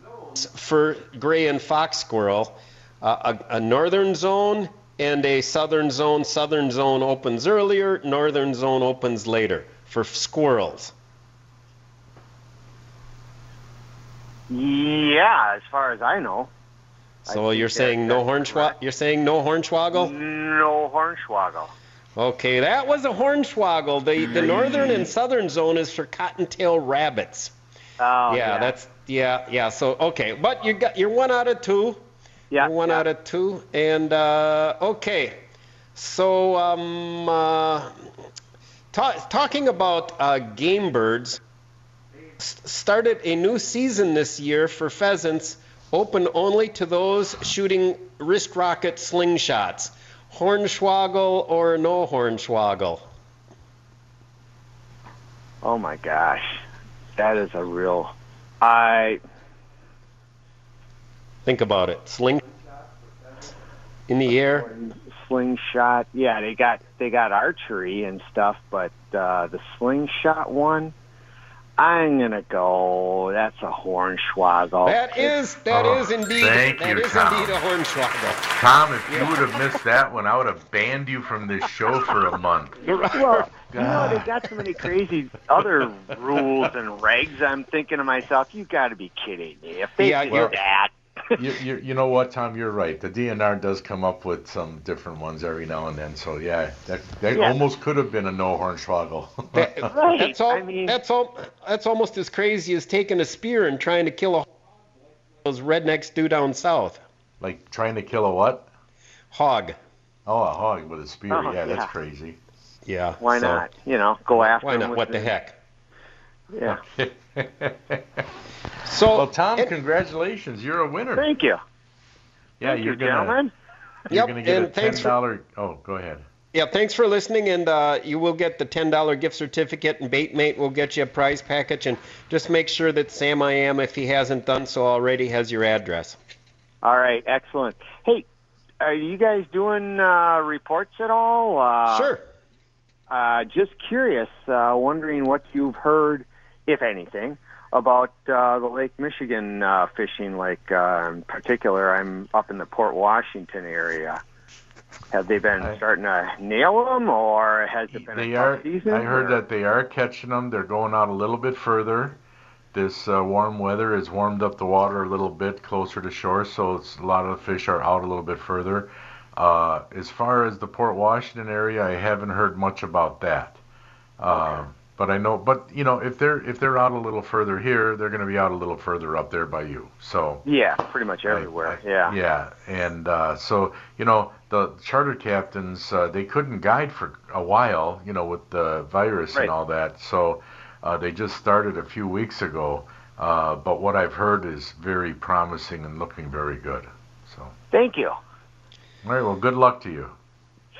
zones for gray and fox squirrel. Uh, a, a northern zone and a southern zone. Southern zone opens earlier. Northern zone opens later for squirrels.
Yeah, as far as I know.
So
think
you're saying no hornswoggle? You're saying no hornswoggle?
No hornswoggle.
Okay, that was a hornswoggle. The the northern and mm. southern zone is for cottontail rabbits.
Oh,
yeah, that's yeah, yeah. So okay, but you got you're one out of two.
Yeah,
one
yeah.
out of two, and uh, okay. So um, uh, ta- talking about uh, game birds, s- started a new season this year for pheasants, open only to those shooting wrist rocket slingshots. Hornswoggle or no hornswoggle?
Oh my gosh, that is a real. I
Think about it. Sling in the air.
slingshot. Yeah, they got they got archery and stuff, but uh, the slingshot one, I'm gonna go. That's a hornswoggle.
That is that
Oh,
is indeed
thank
that
you,
is
Tom.
indeed a hornswoggle.
Tom, if you would have missed that one, I would have banned you from this show for a month.
Well, you know, they got so many crazy other rules and regs. I'm thinking to myself, you got to be kidding me. If they
Yeah,
did that,
you, you, you know what, Tom? You're right. The DNR does come up with some different ones every now and then. So yeah, that that
Yeah.
almost could have been a no hornswoggle.
That-
Right,
That's all.
I mean-
that's all. That's almost as crazy as taking a spear and trying to kill a those rednecks do down south.
like trying to kill a what?
Hog.
Oh, a hog with a spear.
Oh,
yeah, that's crazy.
Yeah.
why
so-
not? You know, go after
Why
them
not?
with
What the heck?
Yeah.
So.
well, Tom,
it-
congratulations. You're a winner.
Thank you.
yeah,
Thank
you're
you,
gonna
gentlemen.
you're
Yep,
gonna get
and
a ten
thanks for-
Oh, go ahead.
Yeah, thanks for listening, and uh, you will get the ten dollar gift certificate, and Baitmate will get you a prize package, and just make sure that Sam I am, if he hasn't done so already, has your address.
All right, excellent. Hey, are you guys doing uh, reports at all? Uh,
sure.
Uh, just curious, uh, wondering what you've heard, if anything, about uh, the Lake Michigan uh, fishing. Like uh, in particular, I'm up in the Port Washington area. Have they been
I-
starting to nail them, or has it been
They
a
are.
season?
I heard
or-
that they are catching them. They're going out a little bit further. This uh, warm weather has warmed up the water a little bit closer to shore, so it's, a lot of the fish are out a little bit further. Uh, as far as the Port Washington area, I haven't heard much about that. Uh, But I know, but you know, if they're if they're out a little further here, they're going to be out a little further up there by you. So
Yeah, pretty much everywhere. yeah.
yeah, and uh, so you know the charter captains uh, they couldn't guide for a while, you know, with the virus
Right.
and all that. So uh, they just started a few weeks ago. Uh, but what I've heard is very promising and looking very good. So
Thank you.
right, well, good luck to you.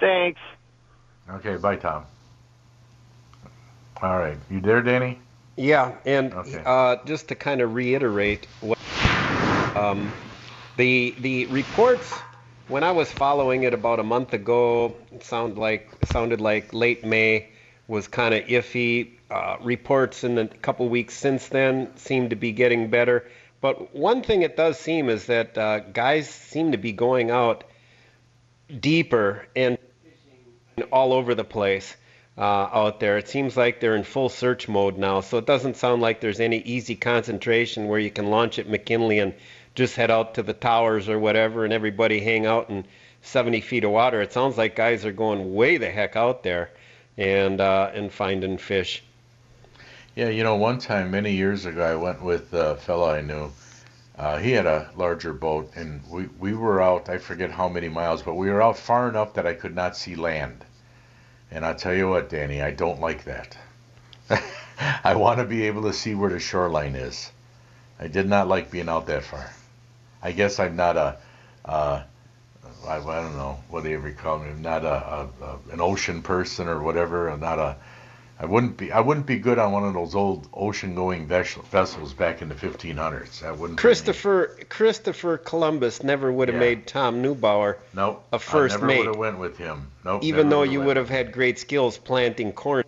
Thanks.
Okay, bye, Tom. All right, you there, Danny?
Yeah, and
Okay.
uh, just to kind of reiterate what um, the the reports when I was following it about a month ago, it sounded like sounded like late May was kind of iffy. Uh, reports in a couple weeks since then seem to be getting better. But one thing it does seem is that uh, guys seem to be going out deeper and all over the place uh, out there. It seems like they're in full search mode now, so it doesn't sound like there's any easy concentration where you can launch at McKinley and just head out to the towers or whatever and everybody hang out in 70 feet of water. It sounds like guys are going way the heck out there and uh, and finding fish.
Yeah, you know, one time many years ago, I went with a fellow I knew. Uh, he had a larger boat, and we, we were out, I forget how many miles, but we were out far enough that I could not see land. And I tell you what, Danny, I don't like that. I want to be able to see where the shoreline is. I did not like being out that far. I guess I'm not a, uh, I, I don't know what they ever call me. I'm not a, a, a an ocean person or whatever. I'm not a I wouldn't be. I wouldn't be good on one of those old ocean-going ves- vessels back in the 1500s. That wouldn't. be me.
Christopher Christopher Columbus never would have
Yeah.
made Tom Neubauer
Nope.
a first
I never
mate.
would have went with him. Nope.
even though you would have had great skills planting corn.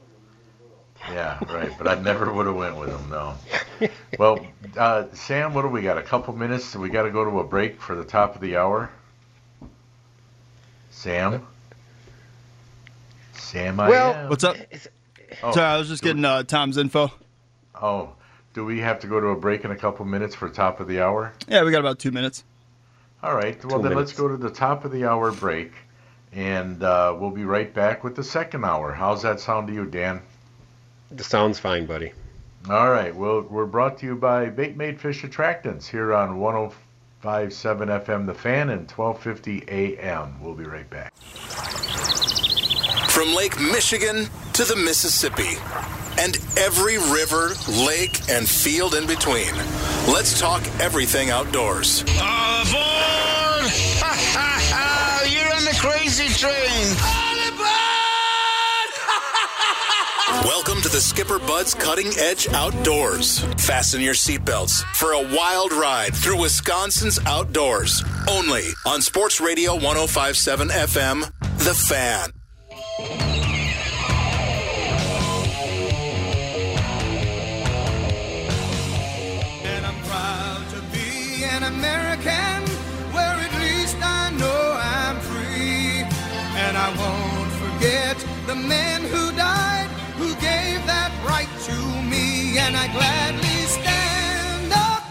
Yeah, right. But I never would have went with him. No. well, uh, Sam, what do we got? A couple minutes. We got to go to a break for the top of the hour. Sam. Sam, I
Well,
am.
What's up?
Oh,
Sorry, I was just getting uh, Tom's info.
Oh, do we have to go to a break in a couple minutes for top of the hour?
Yeah, we got about two minutes.
All right. Well,
Two
then
minutes.
let's go to the top of the hour break, and uh, we'll be right back with the second hour. How's that sound to you, Dan?
Sounds fine, buddy.
All right. Well, we're brought to you by Baitmate Fish Attractants here on 105.7 FM The Fan and 1250 AM. We'll be right back.
From Lake Michigan to the Mississippi and every river, lake, and field in between. Let's talk everything outdoors.
Aboard! Ha ha ha! You're on the crazy train!
Welcome to the Skipper Bud's Cutting Edge Outdoors. Fasten your seatbelts for a wild ride through Wisconsin's outdoors. Only on Sports Radio 1057 FM, The Fan.
The men who died, who gave that right to me. And I gladly stand up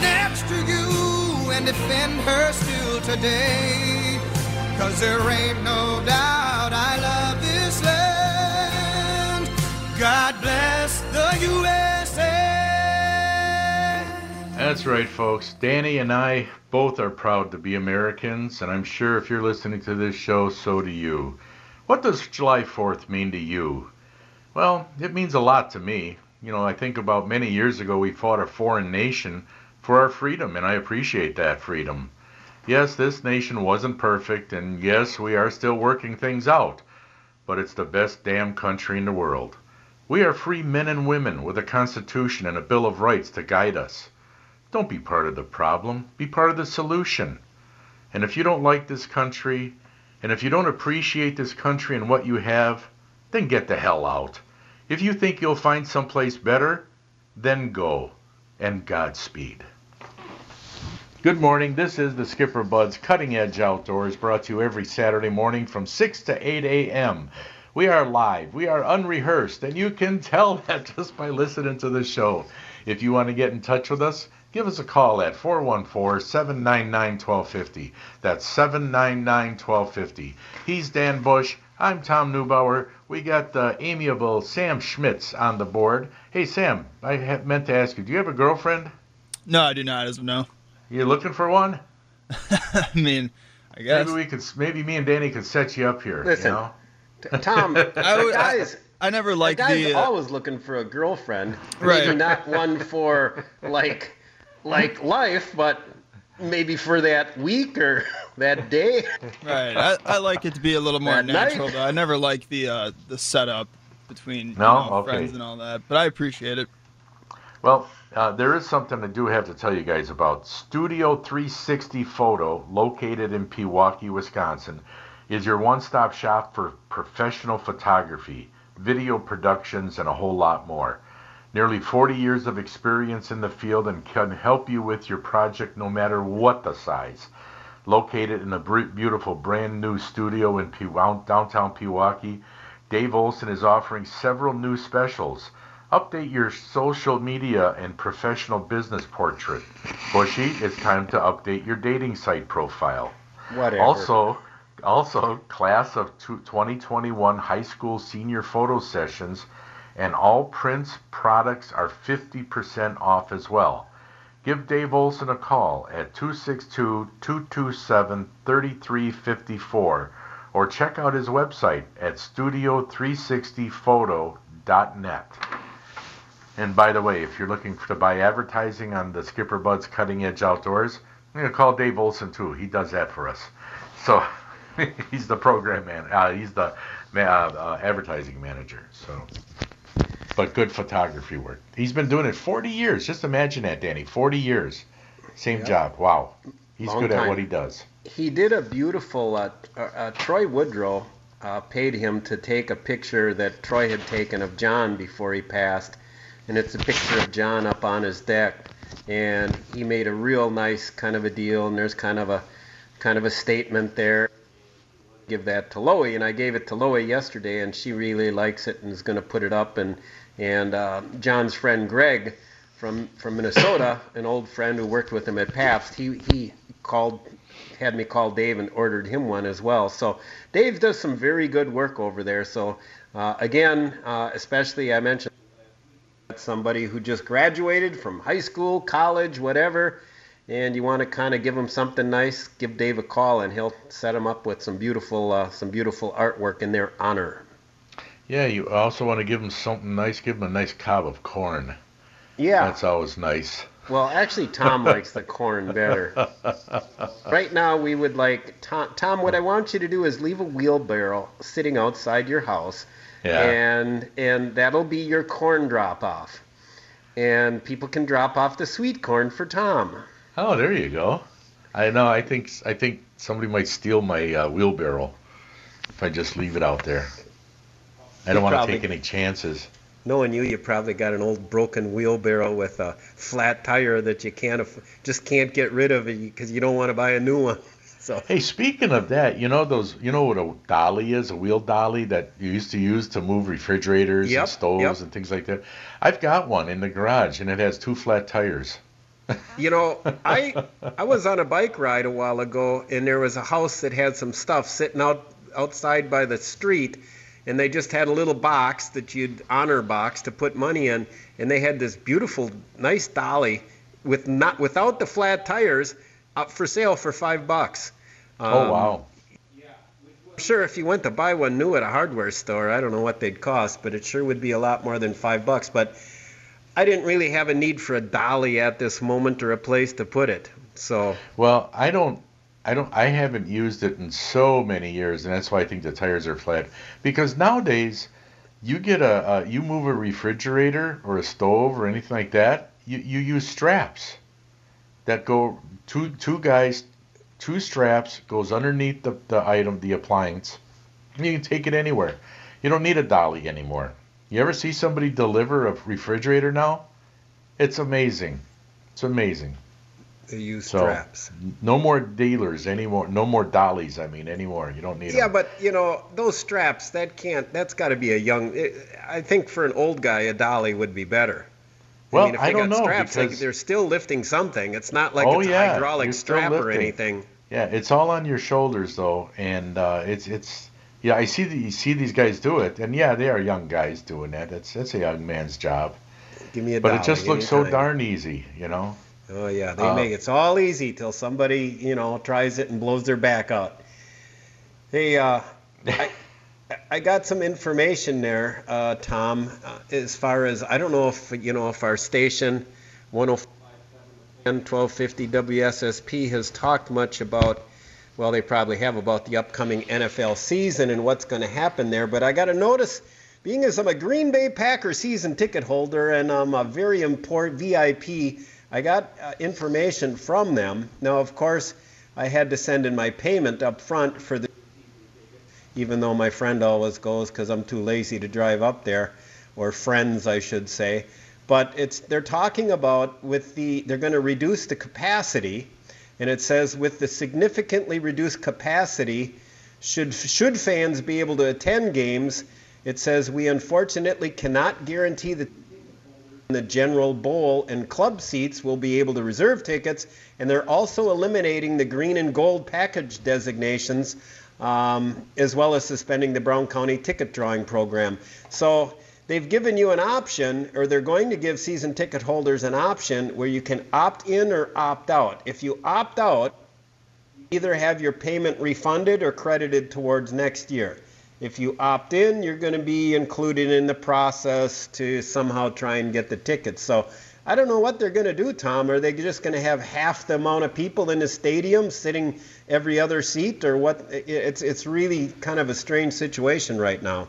next to you and defend her still today. Cause there ain't no doubt I love this land. God bless the USA.
That's right, folks. Danny and I both are proud to be Americans, and I'm sure if you're listening to this show, so do you. What does July 4th mean to you? Well, it means a lot to me. You know, I think about many years ago we fought a foreign nation for our freedom, and I appreciate that freedom. Yes, this nation wasn't perfect, and yes, we are still working things out, but it's the best damn country in the world. We are free men and women with a Constitution and a Bill of Rights to guide us. Don't be part of the problem, be part of the solution. And if you don't like this country, and if you don't appreciate this country and what you have, then get the hell out. If you think you'll find someplace better, then go. And Godspeed. Good morning. This is the Skipper Buds Cutting Edge Outdoors, brought to you every Saturday morning from 6 to 8 a.m. We are live, we are unrehearsed, and you can tell that just by listening to the show. If you want to get in touch with us, give us a call at 414 799 1250. That's 799 1250. He's Dan Bush. I'm Tom Neubauer. we got the amiable Sam Schmitz on the board. Hey, Sam, I meant to ask you, do you have a girlfriend?
No, I do not, as of now.
You looking for one?
I mean, I guess.
Maybe we could. Maybe me and Danny could set you up here.
Listen,
you know?
T- Tom,
I would- I-
guys,
I never
a
liked
guy's
the. Uh,
always looking for a girlfriend.
Right.
Maybe not one for like like life, but maybe for that week or that day.
right. I, I like it to be a little more
At night?
natural. Though. I never like the uh, the setup between you know,
Okay.
friends and all that, but I appreciate it.
Well, uh, there is something I do have to tell you guys about. Studio 360 Photo, located in Pewaukee, Wisconsin, is your one-stop shop for professional photography, video productions, and a whole lot more. Nearly 40 years of experience in the field and can help you with your project no matter what the size. Located in a beautiful brand new studio in Pew- downtown Pewaukee, Dave Olson is offering several new specials. Update your social media and professional business portrait. Bushy, it's time to update your dating site profile.
Whatever.
Also, also class of 2021 high school senior photo sessions and all Prince products are 50% off as well. Give Dave Olson a call at 262-227-3354 or check out his website at studio360photo.net. And by the way, if you're looking to buy advertising on the Skipper Buds Cutting Edge Outdoors, I'm going to call Dave Olson too. He does that for us. So he's the program man. Uh, he's the uh, uh, advertising manager. So, but good photography work. He's been doing it 40 years. Just imagine that, Danny. 40 years, same job. Wow. He's
Long
good at what he does.
he did a beautiful. Uh, uh, uh, Troy Woodrow uh, paid him to take a picture that Troy had taken of John before he passed, and it's a picture of John up on his deck, and he made a real nice kind of a deal, and there's kind of a kind of a statement there. Give that to Loie, and I gave it to Loie yesterday, and she really likes it and is going to put it up. And and uh, John's friend Greg from from Minnesota, an old friend who worked with him at Pabst, he he called had me call Dave and ordered him one as well. So Dave does some very good work over there. So uh, again, uh, especially I mentioned somebody who just graduated from high school, college, whatever, and you want to kind of give them something nice, give Dave a call and he'll set them up with some beautiful uh, some beautiful artwork in their honor.
Yeah, you also want to give them something nice. Give them a nice cob of corn.
Yeah.
That's always nice.
Well, actually, Tom likes the corn better. Right now, we would like Tom. Tom, what I want you to do is leave a wheelbarrow sitting outside your house,
Yeah.
and and that'll be your corn drop off, and people can drop off the sweet corn for Tom.
Oh, there you go. I know. I think I think somebody might steal my uh, wheelbarrow if I just leave it out there. I don't
You
want to take any chances.
Knowing you, you probably got an old broken wheelbarrow with a flat tire that you can't just can't get rid of it because you don't want to buy a new one. So
Hey, speaking of that, you know those, you know what a dolly is, a wheel dolly that you used to use to move refrigerators
Yep,
and stoves
yep.
and things like that. I've got one in the garage, and it has two flat tires.
You know, I I was on a bike ride a while ago, and there was a house that had some stuff sitting out outside by the street, and they just had a little box that you'd honor box to put money in, and they had this beautiful, nice dolly with not without the flat tires up for sale for five bucks.
Oh
Um,
wow!
I'm sure if you went to buy one new at a hardware store, I don't know what they'd cost, but it sure would be a lot more than five bucks. But I didn't really have a need for a dolly at this moment or a place to put it. So
Well, I don't, I don't, I haven't used it in so many years, and that's why I think the tires are flat. Because nowadays, you get a, a you move a refrigerator or a stove or anything like that, you you use straps that go two two guys, two straps goes underneath the the item, the appliance. You can take it anywhere. You don't need a dolly anymore. You ever see somebody deliver a refrigerator now? It's amazing. It's amazing.
they use
So,
straps.
No more dealers anymore. No more dollies. I mean, anymore. You don't need
Yeah,
them.
but you know those straps. That can't. That's got to be a young. I think for an old guy, a dolly would be better.
Well,
I mean, if
I
they
don't
got
know
straps, like
because
they're still lifting something. It's not like
Oh,
it's
yeah,
a hydraulic strap or anything.
yeah, it's all on your shoulders though, and uh, it's it's yeah, I see the, you see these guys do it, and yeah, they are young guys doing that. That's that's a young man's job.
Give me a
But
dollar,
it just looks so darn easy, you know.
Oh yeah, they
Uh,
make it's all easy till somebody you know tries it and blows their back out. Hey, uh, I, I got some information there, uh, Tom. Uh, as far as I don't know if you know if our station 105 and 1250 WSSP has talked much about. Well, they probably have about the upcoming NFL season and what's going to happen there. But I got to notice, being as I'm a Green Bay Packer season ticket holder and I'm a very important VIP, I got uh, information from them. Now, of course, I had to send in my payment up front for the even though my friend always goes because I'm too lazy to drive up there, or friends, I should say. But it's they're talking about with the they're going to reduce the capacity, and it says with the significantly reduced capacity, should should fans be able to attend games, it says we unfortunately cannot guarantee that the general bowl and club seats will be able to reserve tickets, and they're also eliminating the green and gold package designations, um, as well as suspending the Brown County ticket drawing program. So they've given you an option, or they're going to give season ticket holders an option where you can opt in or opt out. If you opt out, either have your payment refunded or credited towards next year. If you opt in, you're going to be included in the process to somehow try and get the tickets. So I don't know what they're going to do, Tom. Are they just going to have half the amount of people in the stadium sitting every other seat, or what? It's it's really kind of a strange situation right now.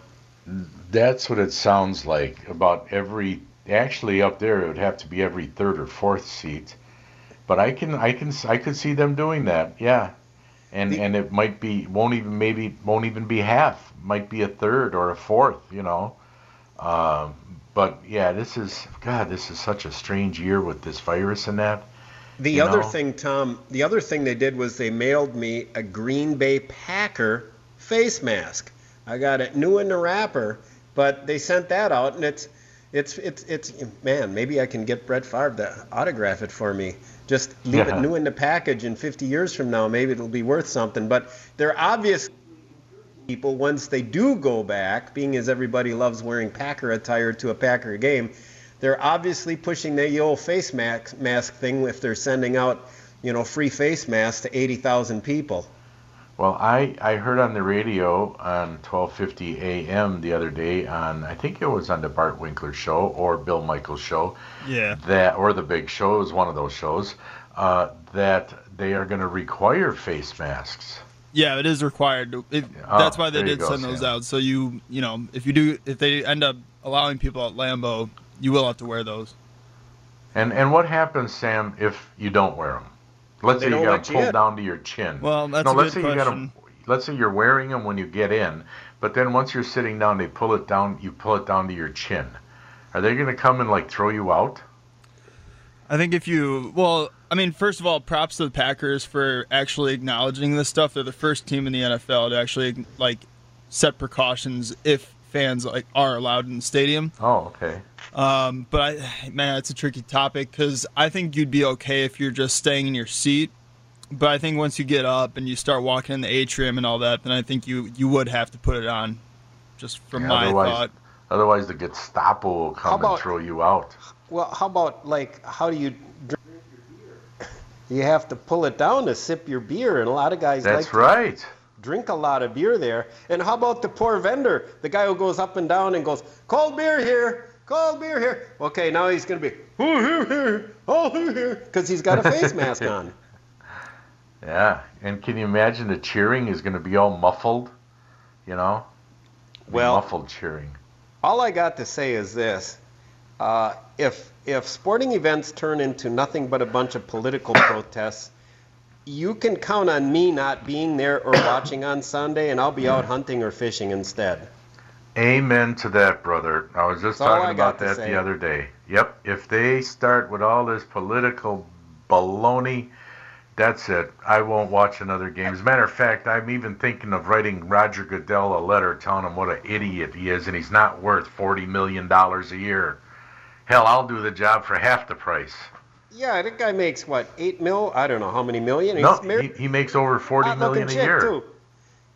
That's what it sounds like. About every, actually up there, it would have to be every third or fourth seat. But I can, I can, I could see them doing that. Yeah, and and it might be won't even maybe won't even be half. Might be a third or a fourth. You know. Um, but yeah, this is God. This is such a strange year with this virus and that.
The other
know?
thing, Tom, the other thing they did was they mailed me a Green Bay Packer face mask. I got it new in the wrapper, but they sent that out, and it's, it's, it's, it's, man, maybe I can get Brett Favre to autograph it for me. Just leave
Yeah.
it new in the package, and 50 years from now, maybe it'll be worth something. But they're obvious people once they do go back, being as everybody loves wearing Packer attire to a Packer game, they're obviously pushing the old face mask, mask thing if they're sending out, you know, free face masks to 80,000 people.
Well, I, I heard on the radio on 12:50 a.m. the other day on I think it was on the Bart Winkler show or Bill Michaels show
Yeah.
that or the Big Show is one of those shows uh, that they are going to require face masks.
Yeah, it is required. to- It,
Oh,
that's why they
there you
did
go,
send those
Sam.
out. So you, you know, if you do, if they end up allowing people at Lambeau, you will have to wear those.
And and what happens, Sam, if you don't wear them? Let's
They
say you got
let
them pulled down to your chin.
Well, that's
no,
a
let's
good
say you got
question.
them. Let's say you're wearing them when you get in, but then once you're sitting down, they pull it down. You pull it down to your chin. Are they going to come and like throw you out?
I think if you, well, I mean, first of all, props to the Packers for actually acknowledging this stuff. They're the first team in the NFL to actually like set precautions if fans like are allowed in the stadium.
Oh, okay.
Um, but I, man, it's a tricky topic because I think you'd be okay if you're just staying in your seat. But I think once you get up and you start walking in the atrium and all that, then I think you you would have to put it on. Just from
Yeah,
my
otherwise,
thought.
otherwise the Gestapo will come
about-
and throw you out.
Well, how about like how do you drink your beer? You have to pull it down to sip your beer, and a lot of guys
That's
like to
right.
drink a lot of beer there. And how about the poor vendor, the guy who goes up and down and goes, "Cold beer here, cold beer here." Okay, now he's gonna be, "Oh here, here, oh here, here," because he's got a face mask on.
Yeah, and can you imagine the cheering is going to be all muffled? You know,
Well-
muffled cheering.
All I got to say is this: uh, if if sporting events turn into nothing but a bunch of political protests, you can count on me not being there or watching on Sunday, and I'll be out hunting or fishing instead.
Amen to that, brother. I was just
That's
talking about that the other day. Yep, if they start with all this political baloney, that's it. I won't watch another game. As a matter of fact, I'm even thinking of writing Roger Goodell a letter telling him what an idiot he is and he's not worth $40 million a year. Hell, I'll do the job for half the price.
Yeah, that guy makes what eight mil? I don't know how many million.
No,
He's married
he, he makes over forty
hot-looking
million a
chick,
year.
Too.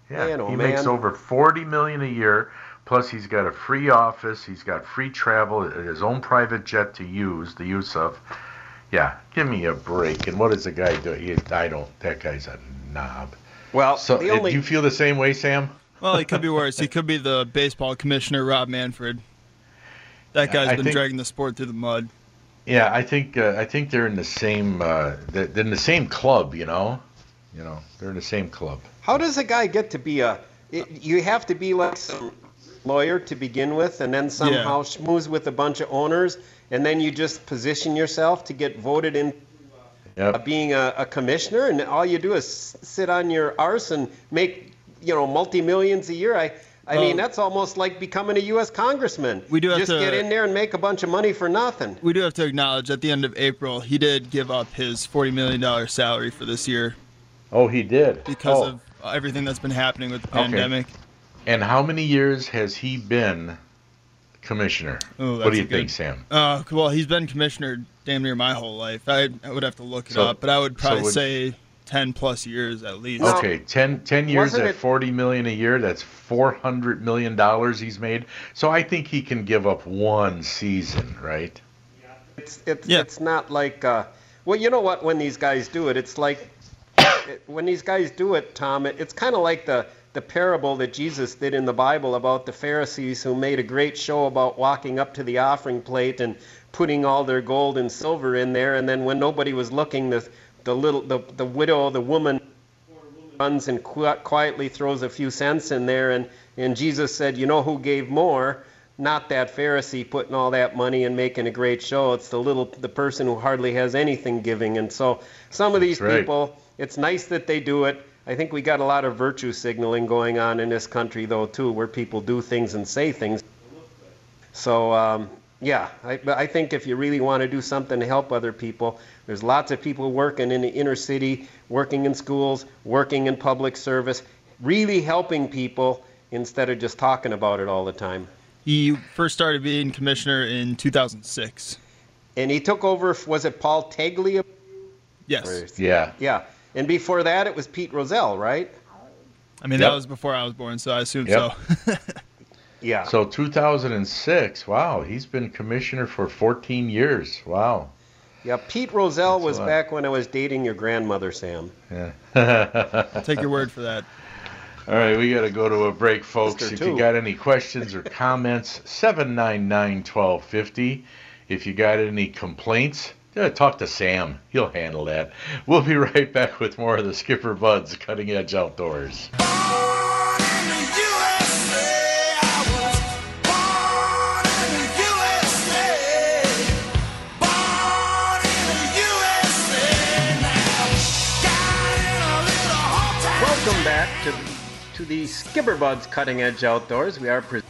Yeah,
Man, oh,
he makes over forty million a year. Plus, he's got a free office. He's got free travel, his own private jet to use, the use of. Yeah, give me a break. And what does the guy do? He, I don't. That guy's a knob.
Well,
So,
the
uh,
only
do you feel the same way, Sam?
Well, he could be worse. He could be the baseball commissioner, Rob Manfred. That guy's
I
been
think-
dragging the sport through the mud.
Yeah, I think uh, I think they're in the same uh, they're they're in the same club. You know, you know, they're in the same club.
How does a guy get to be a? It, you have to be like some lawyer to begin with, and then somehow schmooze with a bunch of owners, and then you just position yourself to get voted in uh, being a, a commissioner, and all you do is sit on your arse and make you know multi millions a year. I. I mean,
Um,
that's almost like becoming a U.S. congressman.
We do have
just
to-
get in there and make a bunch of money for nothing.
We do have to acknowledge at the end of April, he did give up his $40 million salary for this year
Oh, he did
because
Oh,
of everything that's been happening with the
Okay.
pandemic.
And how many years has he been commissioner?
Oh,
what do you
good-
think, Sam?
Uh, well, he's been commissioner damn near my whole life. I, I would have to look it
So-
up, but I would
so
probably
would-
say 10 plus years at least.
Okay, 10, 10 years
wasn't
at
it-
40 million a year, that's 400 million dollars he's made. So I think he can give up one season, right?
It's it's
Yeah.
it's not like uh, well, you know what? When these guys do it, it's like it, when these guys do it, Tom. It, it's kind of like the the parable that Jesus did in the Bible about the Pharisees who made a great show about walking up to the offering plate and putting all their gold and silver in there, and then when nobody was looking, the the little the the widow, the woman runs and quietly throws a few cents in there and and Jesus said, "You know who gave more? Not that Pharisee putting all that money and making a great show. It's the little the person who hardly has anything giving." And so some of these
right.
people, it's nice that they do it. I think we got a lot of virtue signaling going on in this country though too, where people do things and say things. So um, yeah, I, I think if you really want to do something to help other people, there's lots of people working in the inner city, working in schools, working in public service, really helping people instead of just talking about it all the time.
He first started being commissioner in 2006.
And he took over. Was it Paul Taglia?
Yes.
Yeah.
Yeah. And before that, it was Pete Rozelle, right?
I mean,
Yep.
that was before I was born, so I assume
Yep.
so.
Yeah.
So 2006. Wow, he's been commissioner for 14 years. Wow.
Yeah. Pete Rozelle was
a lot.
back when I was dating your grandmother, Sam.
Yeah.
I'll take your word for that.
All right, we got to go to a break, folks. If you got any questions or comments, 799 1250. If you got any complaints, uh, talk to Sam. He'll handle that. We'll be right back with more of the Skipper Buds Cutting Edge Outdoors.
Back to to the Skipper Buds Cutting Edge Outdoors. We are pre-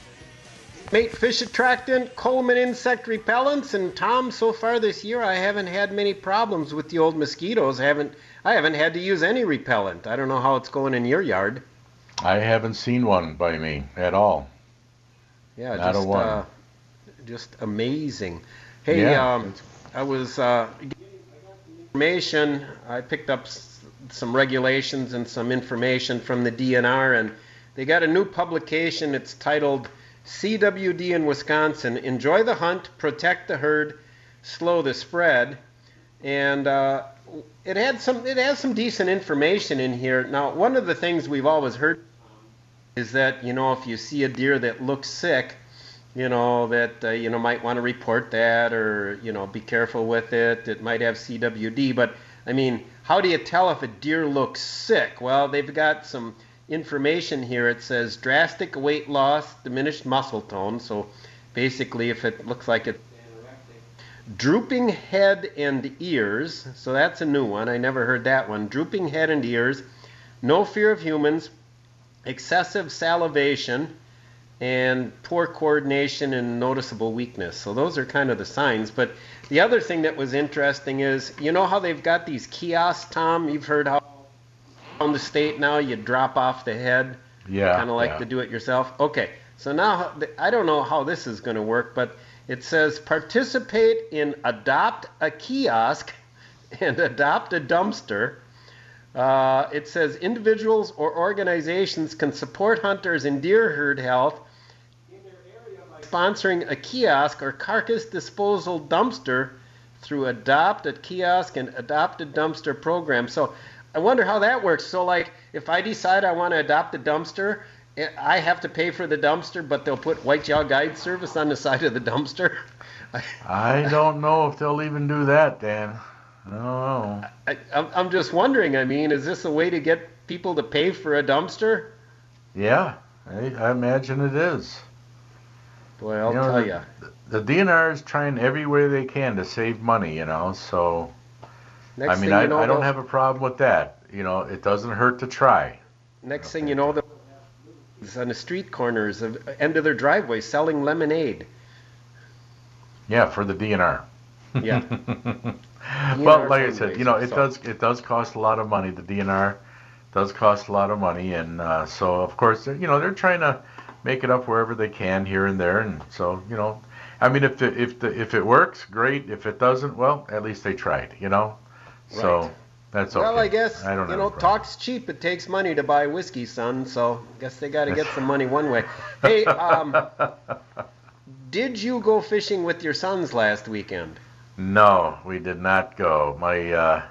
mate fish attractant, Coleman insect repellents, and Tom. So far this year, I haven't had many problems with the old mosquitoes. I haven't I haven't had to use any repellent. I don't know how it's going in your yard.
I haven't seen one by me at all.
Yeah,
Not a one.
uh, just amazing. Hey,
Yeah,
um, I was uh, getting information. I picked up some regulations and some information from the DNR, and they got a new publication. It's titled "CWD in Wisconsin: Enjoy the Hunt, Protect the Herd, Slow the Spread." And uh, it had some. It has some decent information in here. Now, one of the things we've always heard is that you know if you see a deer that looks sick, you know that uh, you know might want to report that or you know be careful with it. It might have CWD, but I mean, how do you tell if a deer looks sick? Well, they've got some information here. It says drastic weight loss, diminished muscle tone. So basically, if it looks like it drooping head and ears. So that's a new one. I never heard that one. Drooping head and ears, no fear of humans, excessive salivation, and poor coordination and noticeable weakness. So those are kind of the signs. But the other thing that was interesting is, you know how they've got these kiosks, Tom? You've heard how on the state now you drop off the head,
Yeah.
kind of like
yeah.
the do-it-yourself. Okay, so now I don't know how this is going to work, but it says participate in adopt a kiosk and adopt a dumpster Uh, it says individuals or organizations can support hunters in deer herd health in their area by sponsoring a kiosk or carcass disposal dumpster through Adopt a Kiosk and Adopt a Dumpster program. So I wonder how that works. So, like, if I decide I want to adopt a dumpster, eh, I have to pay for the dumpster, but they'll put Whitetail Guide Service on the side of the dumpster.
I don't know if they'll even do that, Dan. I don't know.
I, I'm I'm just wondering. I mean, is this a way to get people to pay for a dumpster?
Yeah, I, I imagine it is.
Boy, I'll
You know,
tell
the-
you.
The DNR is trying every way they can to save money, you know. So
Next
I mean,
thing
I,
you know,
I don't have a problem with that. You know, it doesn't hurt to try.
Next thing you know, they'll on the street corners of end of their driveway selling lemonade.
Yeah, for the DNR.
Yeah.
well,
DNR
like I said, you know, it
so-
does it does cost a lot of money. The DNR does cost a lot of money, and uh, so of course, you know, they're trying to make it up wherever they can here and there, and so you know, I mean, if the if the if it works, great. If it doesn't, well, at least they tried, you know. So
Right.
that's okay.
Well, I guess
I don't
you know, talk's cheap. It takes money to buy whiskey, son. So I guess they got to get some money one way. Hey, um, did you go fishing with your sons last weekend?
No, we did not go. My, uh,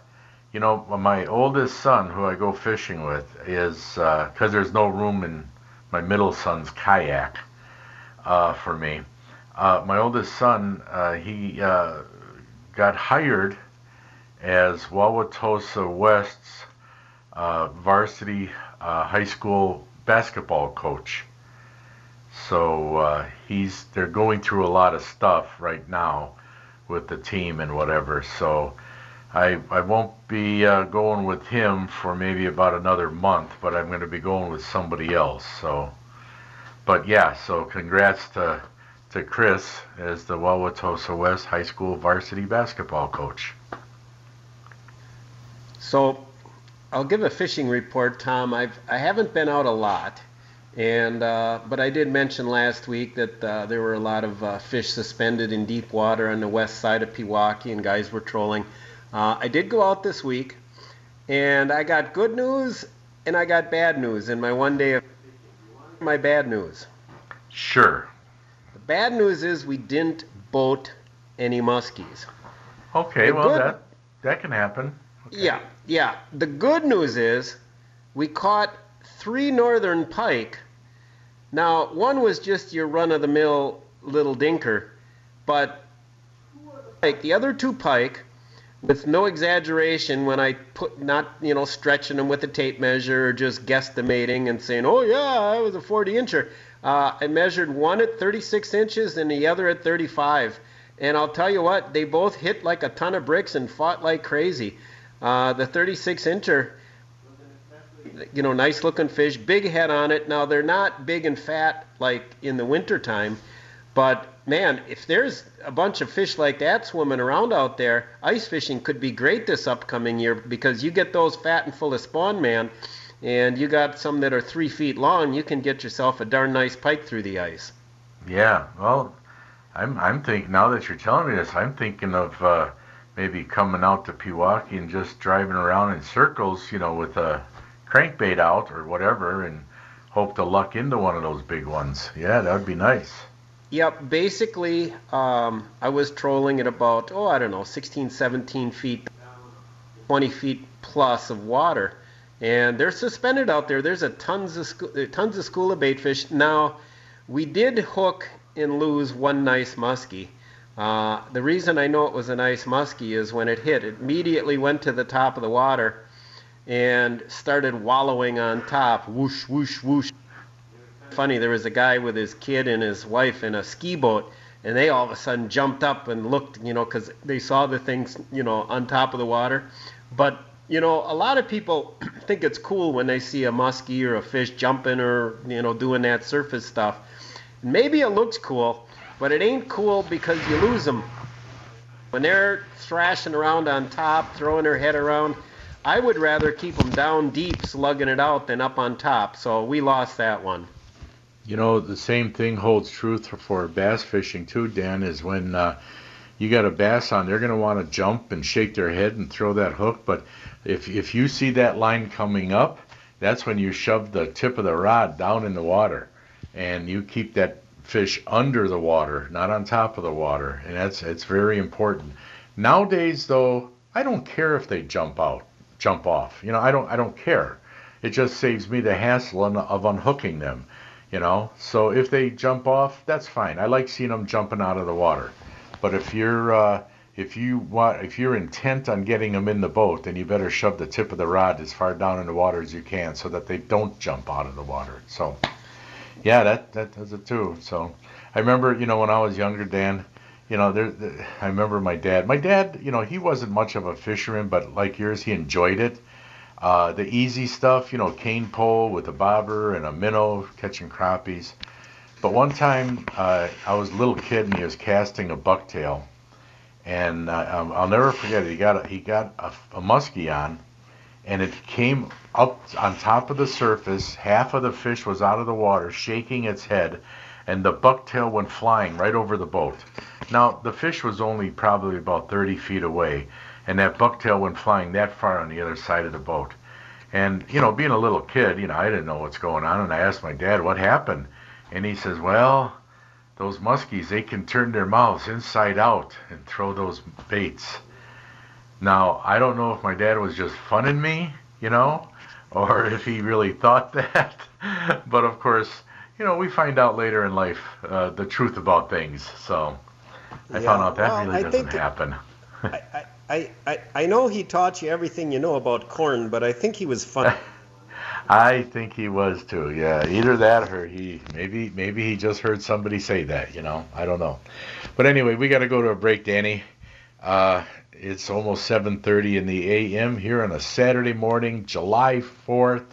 you know, my oldest son, who I go fishing with, is because there's no room in my middle son's kayak uh, for me. Uh, my oldest son, uh, he uh, got hired as Wauwatosa West's uh, varsity high school basketball coach. So he's they're going through a lot of stuff right now with the team and whatever. So I I won't be uh, going with him for maybe about another month, but I'm going to be going with somebody else. So, but yeah, so congrats to to Chris as the Wauwatosa West High School varsity basketball coach.
So I'll give a fishing report, Tom. I've I haven't been out a lot, and uh, but I did mention last week that uh, there were a lot of uh, fish suspended in deep water on the west side of Pewaukee, and guys were trolling. Uh, I did go out this week, and I got good news and I got bad news in my one day of my bad news.
Sure.
The bad news is we didn't boat any muskies.
Okay,
The
well
good-
that that can happen.
Yeah, yeah. The good news is we caught three northern pike. Now, one was just your run of the mill little dinker, but like the other two pike, with no exaggeration, when I put not you know stretching them with a tape measure or just guesstimating and saying, oh yeah, I was a 40 incher. Uh, I measured one at 36 inches and the other at 35. And I'll tell you what, they both hit like a ton of bricks and fought like crazy. Uh, the 36 incher, you know, nice looking fish, big head on it. Now they're not big and fat like in the wintertime, but man, if there's a bunch of fish like that swimming around out there, ice fishing could be great this upcoming year because you get those fat and full of spawn, man, and you got some that are three feet long, you can get yourself a darn nice pike through the ice.
Yeah, well, I'm I'm thinking now that you're telling me this, I'm thinking of uh, maybe coming out to Pewaukee and just driving around in circles, you know, with a crankbait out or whatever, and hope to luck into one of those big ones. Yeah, that would be nice.
Yep, basically, um, I was trolling at about, oh, I don't know, 16, 17 feet, 20 feet plus of water. And they're suspended out there. There's a tons of scho- uh, tons of school of bait fish. Now, we did hook and lose one nice muskie. Uh, the reason I know it was a nice muskie is when it hit, it immediately went to the top of the water and started wallowing on top. Whoosh, whoosh, whoosh funny. There was a guy with his kid and his wife in a ski boat, and they all of a sudden jumped up and looked, you know, because they saw the things, you know, on top of the water. But you know, a lot of people think it's cool when they see a muskie or a fish jumping or you know doing that surface stuff. Maybe it looks cool, but it ain't cool because you lose them. When they're thrashing around on top, throwing their head around, I would rather keep them down deep, slugging it out, than up on top. So we lost that one.
You know, the same thing holds true for bass fishing too, Dan, is when uh, you got a bass on, they're going to want to jump and shake their head and throw that hook. But if if you see that line coming up, that's when you shove the tip of the rod down in the water, and you keep that fish under the water, not on top of the water, and that's it's very important. Nowadays, though, I don't care if they jump out, jump off. You know, I don't I don't care. It just saves me the hassle of unhooking them. You know, so if they jump off, that's fine. I like seeing them jumping out of the water. But if you're uh, if you want if you're intent on getting them in the boat, then you better shove the tip of the rod as far down in the water as you can so that they don't jump out of the water. So yeah, that that does it too. So I remember, you know, when I was younger, Dan, you know, there, there I remember my dad. My dad, you know, he wasn't much of a fisherman, but like yours, he enjoyed it. Uh, the easy stuff, you know, cane pole with a bobber and a minnow catching crappies. But one time, uh, I was a little kid and he was casting a bucktail, and uh, I'll never forget it. He got a, he got a, a muskie on, and it came up on top of the surface. Half of the fish was out of the water, shaking its head, and the bucktail went flying right over the boat. Now the fish was only probably about 30 feet away, and that bucktail went flying that far on the other side of the boat. And you know, being a little kid, you know, I didn't know what's going on, and I asked my dad what happened, and he says, "Well, those muskies, they can turn their mouths inside out and throw those baits." Now, I don't know if my dad was just funning me, you know, or if he really thought that. but of course, you know, we find out later in life uh, the truth about things. So I
Yeah,
found out that
well,
really
I
doesn't happen.
I, I, I, I know he taught you everything you know about corn, but I think he was fun.
I think he was too. Yeah, either that or he maybe maybe he just heard somebody say that. You know, I don't know. But anyway, we got to go to a break, Danny. Uh, it's almost 7:30 in the a.m. here on a Saturday morning, July 4th,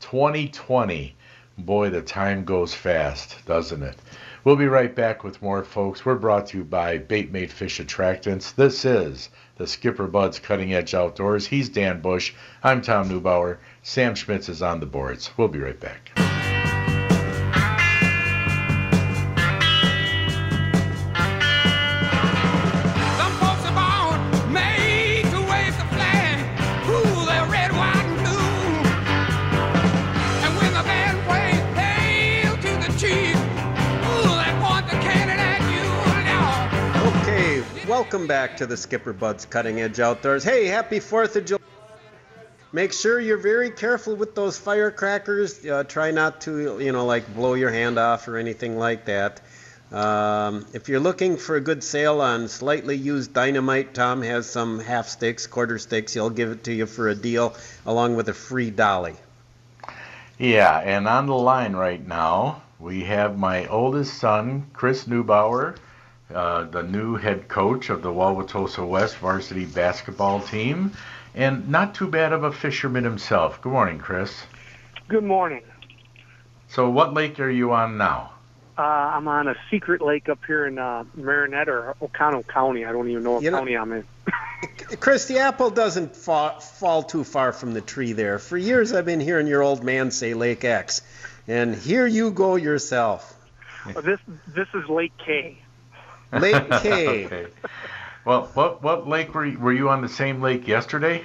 2020. Boy, the time goes fast, doesn't it? We'll be right back with more, folks. We're brought to you by Baitmate Fish Attractants. This is the Skipper Buds Cutting Edge Outdoors. He's Dan Bush. I'm Tom Neubauer. Sam Schmitz is on the boards. We'll be right back.
Welcome back to the Skipper Buds Cutting Edge Outdoors. Hey, happy 4th of July. Make sure you're very careful with those firecrackers. Uh, try not to, you know, like blow your hand off or anything like that. Um, if you're looking for a good sale on slightly used dynamite, Tom has some half sticks, quarter sticks. He'll give it to you for a deal along with a free dolly.
Yeah, and on the line right now, we have my oldest son, Chris Neubauer, uh, the new head coach of the Wauwatosa West varsity basketball team, and not too bad of a fisherman himself. Good morning, Chris.
Good morning.
So, what lake are you on now?
Uh, I'm on a secret lake up here in uh, Marinette or Oconto County. I don't even know what
You know-
county I'm in.
Chris, the apple doesn't fall, fall too far from the tree there. For years, I've been hearing your old man say Lake X, and here you go yourself.
Well, this this is Lake K.
Lake K.
okay. Well, what what lake were you, were you on the same lake yesterday?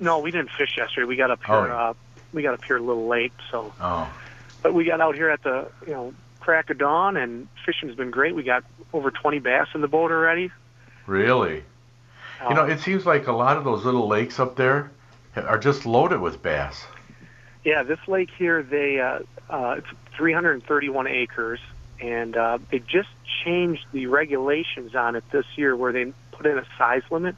No, we didn't fish yesterday. We got up here.
Oh, yeah.
Uh, we got up here a little late. So,
Oh,
but we got out here at the you know crack of dawn, and fishing's been great. We got over 20 bass in the boat already.
really? You know,
Uh,
it seems like a lot of those little lakes up there are just loaded with bass.
Yeah, this lake here, they uh, uh, it's 331 acres, and uh, they just changed the regulations on it this year, where they put in a size limit.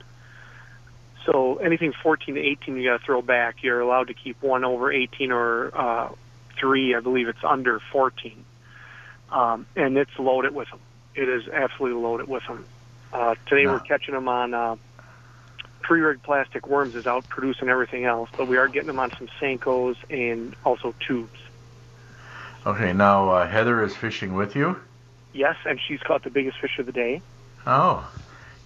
So anything 14 to 18, you got to throw back. You're allowed to keep one over 18 or uh, three. I believe it's under 14, um, and it's loaded with them. It is absolutely loaded with them. Uh, today
Yeah.
we're catching them on. Uh, pre-rigged plastic worms is out producing everything else, but we are getting them on some Senkos and also tubes.
Okay, now uh, Heather is fishing with you.
Yes, and she's caught the biggest fish of the day.
Oh,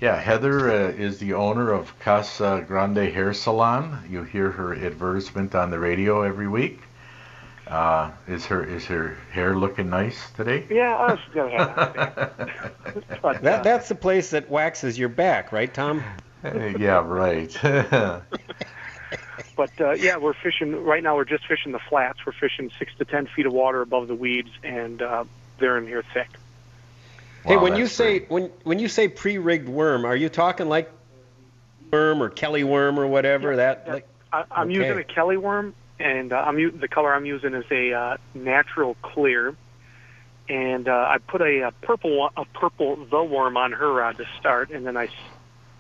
yeah. Heather uh, is the owner of Casa Grande Hair Salon. You hear her advertisement on the radio every week. Uh, is her is her hair looking nice today?
Yeah, uh, she's got a hat on today. but,
That that's the place that waxes your back, right, Tom?
yeah, right.
But uh, yeah, we're fishing right now. We're just fishing the flats. We're fishing six to ten feet of water above the weeds, and uh, they're in here thick.
hey, when you say
great.
when when you say pre-rigged worm, are you talking like worm or Kelly worm or whatever? that
yeah.
like
I, I'm
Okay.
using a Kelly worm, and uh, I'm u- the color I'm using is a uh, natural clear. And uh, I put a, a purple a purple the worm on her rod to start, and then I s-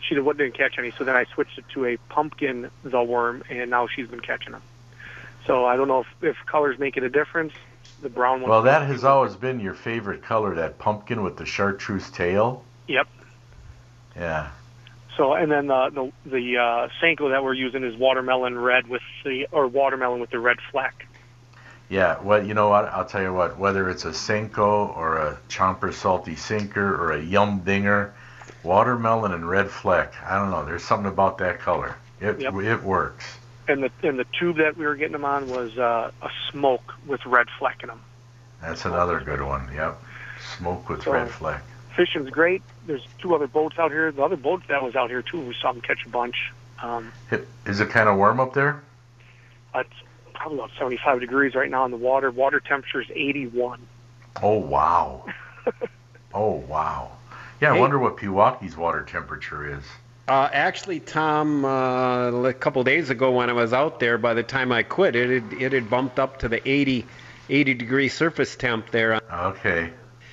she didn't didn't catch any. So then I switched it to a pumpkin the worm, and now she's been catching them. So I don't know if, if colors making a difference. The brown one.
well, that has always been your favorite color, that pumpkin with the chartreuse tail.
Yep.
Yeah.
So and then the the the uh, Senko that we're using is watermelon red with the or watermelon with the red fleck.
Yeah, well, you know what? I'll tell you what. Whether it's a Senko or a Chomper Salty Sinker or a Yum Dinger, watermelon and red fleck. I don't know. There's something about that color. It
Yep.
it works.
And the and the tube that we were getting them on was uh, a smoke with red fleck in them.
That's another good one. Yep. Smoke with
So-
red fleck.
Fishing's great. There's two other boats out here. The other boat that was out here too. We saw them catch a bunch. Um,
Is it kind of warm up there?
it's probably about 75 degrees right now in the water. Water temperature is 81.
Oh wow. oh wow. Yeah, I wonder what Pewaukee's water temperature is.
Uh, actually, Tom, uh, a couple days ago when I was out there, by the time I quit, it had, it had bumped up to the 80, 80 degree surface temp there.
Okay.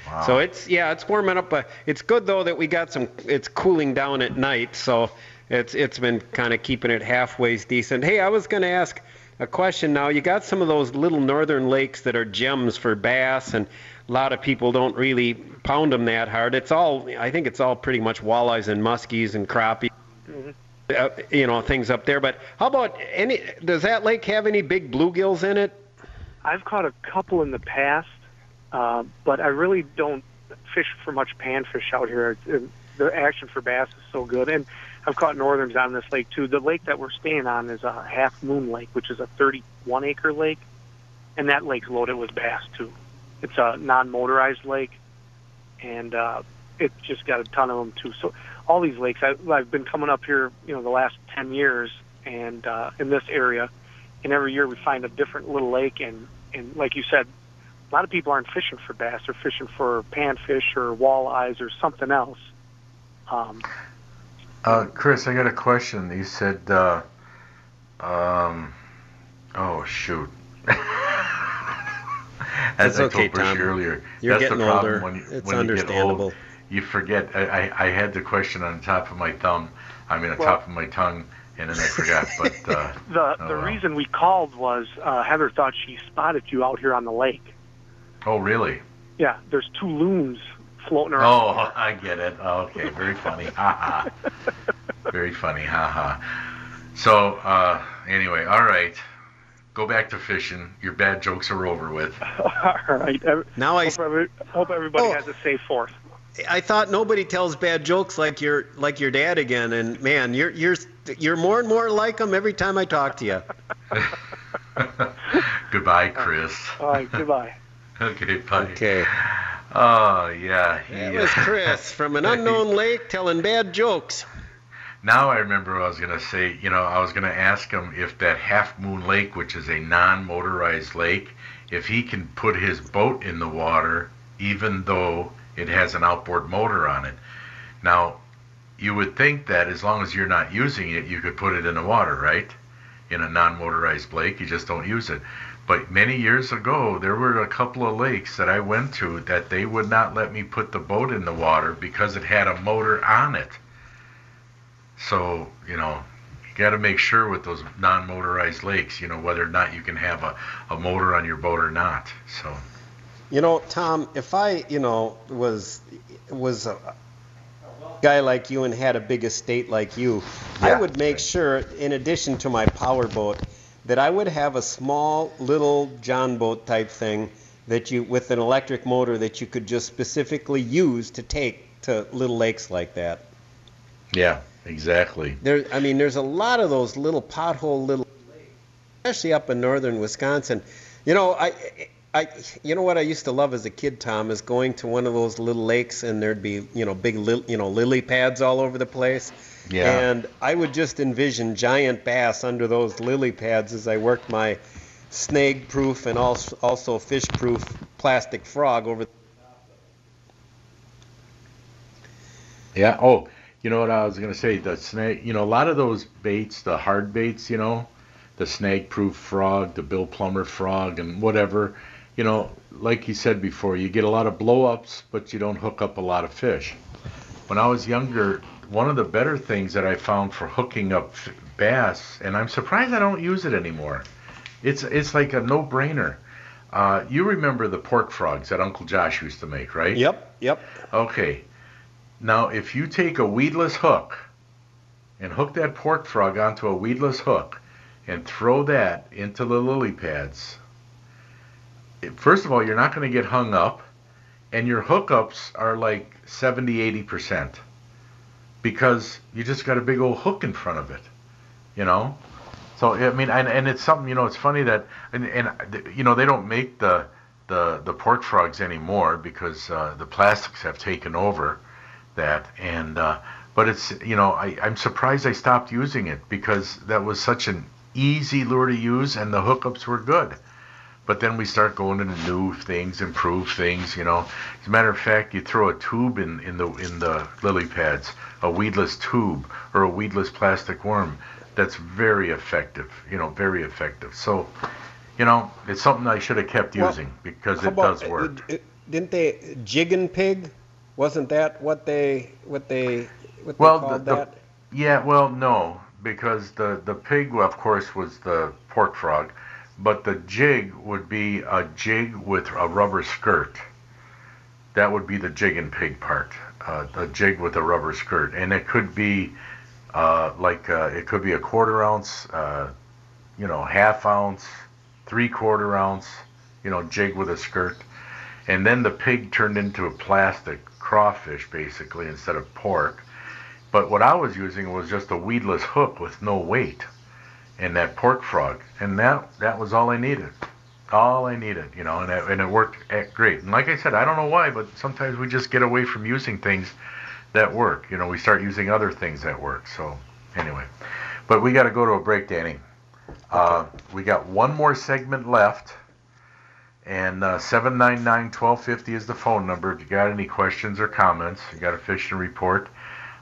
Wow.
So it's yeah, it's warming up. Uh, it's good though that we got some. It's cooling down at night, so it's it's been kind of keeping it halfway decent. Hey, I was going to ask a question now. You got some of those little northern lakes that are gems for bass, and a lot of people don't really pound them that hard. It's all I think it's all pretty much walleyes and muskies and crappie. Uh, you know things up there, but how about any? Does that lake have any big bluegills in it?
I've caught a couple in the past, uh, but I really don't fish for much panfish out here. The action for bass is so good, and I've caught northerns on this lake too. The lake that we're staying on is a Half Moon Lake, which is a 31 acre lake, and that lake's loaded with bass too. It's a non-motorized lake, and uh, it's just got a ton of them too. So all these lakes, I, I've been coming up here, you know, the last 10 years, and uh, in this area, and every year we find a different little lake, and and like you said, a lot of people aren't fishing for bass; they're fishing for panfish or walleyes or something else. Um,
Uh, Chris, I got a question. You said, uh, um, oh shoot. As
It's
I
okay,
told Bruce
Tom.
earlier,
You're
that's
getting
the problem
older.
when you,
It's
when you get
understandable.
old. You forget. I, I, I had the question on the top of my thumb. I mean, on
Well-
top of my tongue, and then I forgot. But uh,
the
Oh,
the
wow.
reason we called was uh, Heather thought she spotted you out here on the lake.
oh, really?
Yeah, there's two loons floating around.
Oh, I get it. Okay, very funny. Ha ha. Very funny. Ha ha. So, uh, anyway, all right. Go back to fishing. Your bad jokes are over with.
All right. Every-
Now I
hope, every, hope everybody
Oh.
has a safe fourth.
I thought nobody tells bad jokes like your like your dad again, and man, you're you're you're more and more like him every time I talk to you.
Goodbye, Chris.
All right. Goodbye.
Okay, bye.
Okay,
Oh, yeah. He,
that was
uh,
Chris from an unknown lake telling bad jokes.
Now I remember I was going to say. You know, I was going to ask him if that Half Moon Lake, which is a non-motorized lake, if he can put his boat in the water, even though it has an outboard motor on it. Now, you would think that as long as you're not using it, you could put it in the water, right? In a non-motorized lake, you just don't use it. But many years ago, there were a couple of lakes that I went to that they would not let me put the boat in the water because it had a motor on it. So, you know, you got to make sure with those non motorized lakes, you know, whether or not you can have a, a motor on your boat or not. So,
You know, Tom, if I, you know, was was a guy like you and had a big estate like you, I would make sure, in addition to my power boat, that I would have a small little John boat type thing that you with an electric motor that you could just specifically use to take to little lakes like that.
yeah, exactly.
There, I mean, there's a lot of those little pothole little, especially up in northern Wisconsin. You know, I, I, you know what I used to love as a kid, Tom, is going to one of those little lakes and there'd be, you know, big, li- you know, lily pads all over the place.
Yeah.
And I would just envision giant bass under those lily pads as I worked my snag-proof and also also fish-proof plastic frog over.
Yeah. Oh, you know what I was gonna say? The snake. You know, a lot of those baits, the hard baits. You know, the snag-proof frog, the Bill Plummer frog, and whatever. You know, like you said before, you get a lot of blow-ups, but you don't hook up a lot of fish. When I was younger, one of the better things that I found for hooking up f- bass, and I'm surprised I don't use it anymore. It's it's like a no-brainer. Uh, you remember the pork frogs that Uncle Josh used to make, right?
Yep, yep.
Okay. Now, if you take a weedless hook and hook that pork frog onto a weedless hook and throw that into the lily pads, first of all, you're not going to get hung up, and your hookups are like 70, 80% because you just got a big old hook in front of it, you know? So, I mean, and, and it's something, you know, it's funny that, and, and you know, they don't make the, the, the pork frogs anymore because uh, the plastics have taken over that and uh, but it's you know I, I'm surprised I stopped using it because that was such an easy lure to use and the hookups were good. But then we start going into new things improve things you know. As a matter of fact you throw a tube in, in the in the lily pads a weedless tube or a weedless plastic worm that's very effective you know very effective. So you know it's something I should have kept
Well,
using because it does work.
uh, uh, Didn't they jiggin pig? Wasn't that what they what they what
Well,
they called
the,
that?
yeah, well, no, because the the pig, of course, was the pork frog, but the jig would be a jig with a rubber skirt. That would be the jig and pig part, uh, a jig with a rubber skirt, and it could be uh, like uh, it could be a quarter ounce, uh, you know, half ounce, three quarter ounce, you know, jig with a skirt, and then the pig turned into a plastic crawfish basically instead of pork. But what I was using was just a weedless hook with no weight, and that pork frog, and that that was all I needed, all I needed, you know, and it, and it worked eh, great. And like I said, I don't know why, but sometimes we just get away from using things that work. You know, we start using other things that work. So anyway, but we got to go to a break, Danny. Uh, we got one more segment left. And uh, 799-1250 is the phone number if you got any questions or comments. You got a fishing report.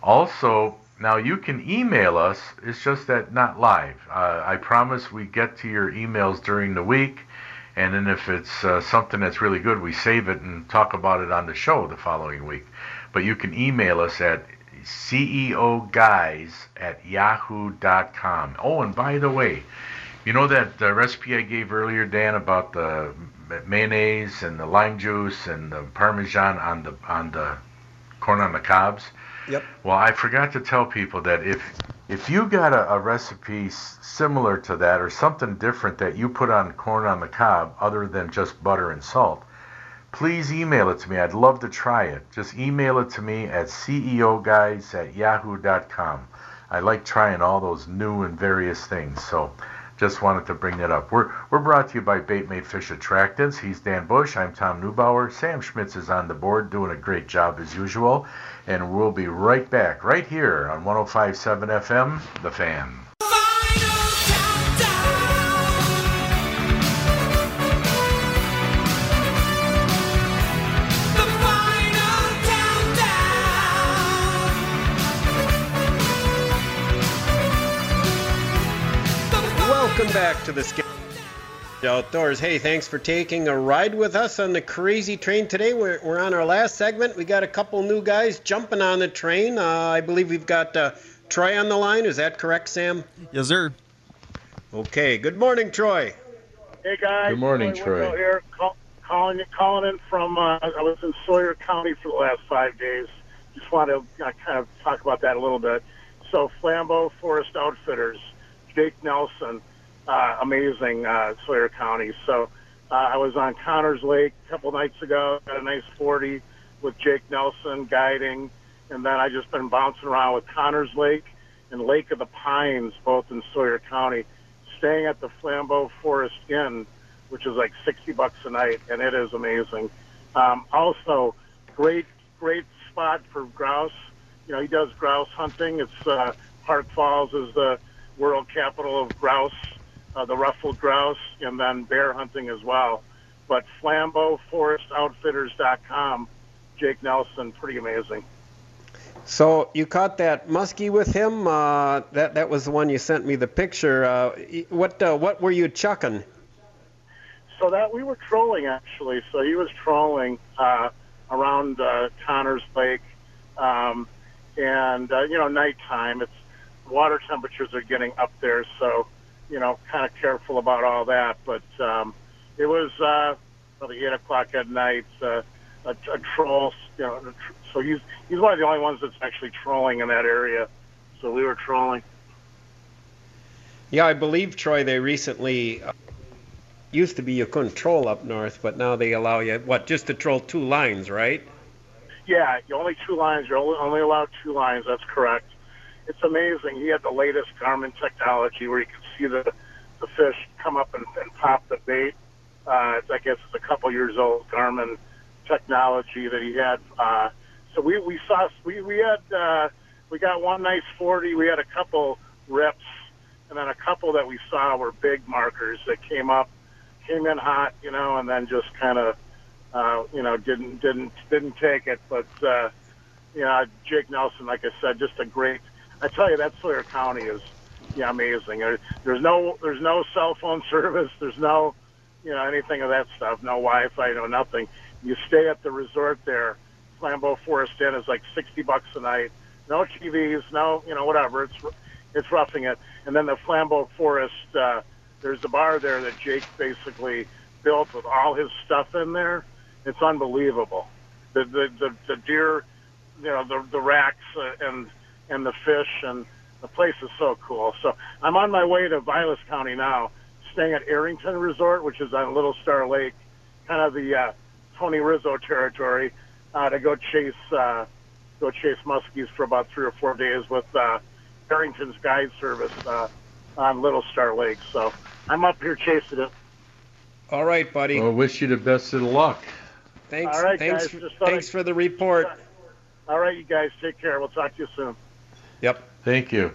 Also, now you can email us. It's just that not live. Uh, I promise we get to your emails during the week. And then if it's uh, something that's really good, we save it and talk about it on the show the following week. But you can email us at ceoguys at yahoo.com. Oh, and by the way, you know that uh, recipe I gave earlier, Dan, about the mayonnaise and the lime juice and the parmesan on the on the corn on the cobs.
Yep.
Well, I forgot to tell people that if if you got a, a recipe similar to that or something different that you put on corn on the cob other than just butter and salt, please email it to me. I'd love to try it. Just email it to me at ceoguys at yahoo.com. I like trying all those new and various things. So just wanted to bring that up. We're, we're brought to you by Baitmate Fish Attractants. He's Dan Bush. I'm Tom Neubauer. Sam Schmitz is on the board doing a great job as usual. And we'll be right back right here on 1057 FM, The Fan.
Back to the Skip Outdoors. Hey, thanks for taking a ride with us on the crazy train today. We're, we're on our last segment. We got a couple new guys jumping on the train. Uh, I believe we've got uh, Troy on the line. Is that correct, Sam?
Yes, sir.
Okay. Good morning, Troy.
Hey guys.
Good morning,
Troy
Troy.
Wingo Here, call, calling calling in from. Uh, I was in Sawyer County for the last five days. Just want to uh, kind of talk about that a little bit. So Flambeau Forest Outfitters, Jake Nelson, uh, amazing uh, Sawyer County. So uh, I was on Connors Lake a couple nights ago. Got a nice 40 with Jake Nelson guiding, and then I just been bouncing around with Connors Lake and Lake of the Pines, both in Sawyer County staying at the Flambeau Forest Inn which is like 60 bucks a night, and it is amazing. Um, also, great, great spot for grouse. You know, he does grouse hunting. It's uh, Park Falls is the world capital of grouse, uh, the ruffled grouse, and then bear hunting as well. But FlambeauForestOutfitters.com, Jake Nelson, pretty amazing.
So you caught that muskie with him? Uh, that that was the one you sent me the picture. Uh, what uh, what were you chucking?
So that we were trolling actually. So he was trolling uh, around uh, Connors Lake, um, and uh, you know nighttime. It's water temperatures are getting up there, so you know kind of careful about all that. But um, it was uh, probably eight o'clock at night. Uh, a, a troll, you know, tr- so he's he's one of the only ones that's actually trolling in that area. So we were trolling.
Yeah, I believe Troy. They recently uh, used to be you couldn't troll up north, but now they allow you what just to troll two lines, right?
Yeah, you only two lines. You're only, only allowed two lines. That's correct. It's amazing. He had the latest Garmin technology where you can see the the fish come up and, and pop the bait. Uh, it's, I guess it's a couple years old Garmin technology that he had. Uh, so we we saw we we had uh, we got one nice forty. We had a couple rips, and then a couple that we saw were big markers that came up, came in hot, you know, and then just kind of uh, you know didn't didn't didn't take it. But uh, you know, Jake Nelson, like I said, just a great. I tell you, that Sawyer County is yeah amazing. There, there's no there's no cell phone service. There's no you know anything of that stuff. No Wi-Fi. No nothing. You stay at the resort there. Flambeau Forest Inn is like sixty bucks a night. No TVs. No you know whatever. It's it's roughing it. And then the Flambeau Forest. Uh, there's a bar there that Jake basically built with all his stuff in there. It's unbelievable. The the the, the deer, you know, the the racks uh, and and the fish and the place is so cool. So I'm on my way to Vilas County now, staying at Arrington Resort, which is on Little Star Lake, kind of the uh, Tony Rizzo territory, uh, to go chase uh, go chase muskies for about three or four days with uh, Arrington's guide service uh, on Little Star Lake. So I'm up here chasing it.
All right, buddy.
Well, wish you the best of luck.
Thanks.
All right,
thanks.
guys,
for, thanks
I'd-
for the report.
All right, you guys, take care. We'll talk to you soon.
Yep.
Thank you.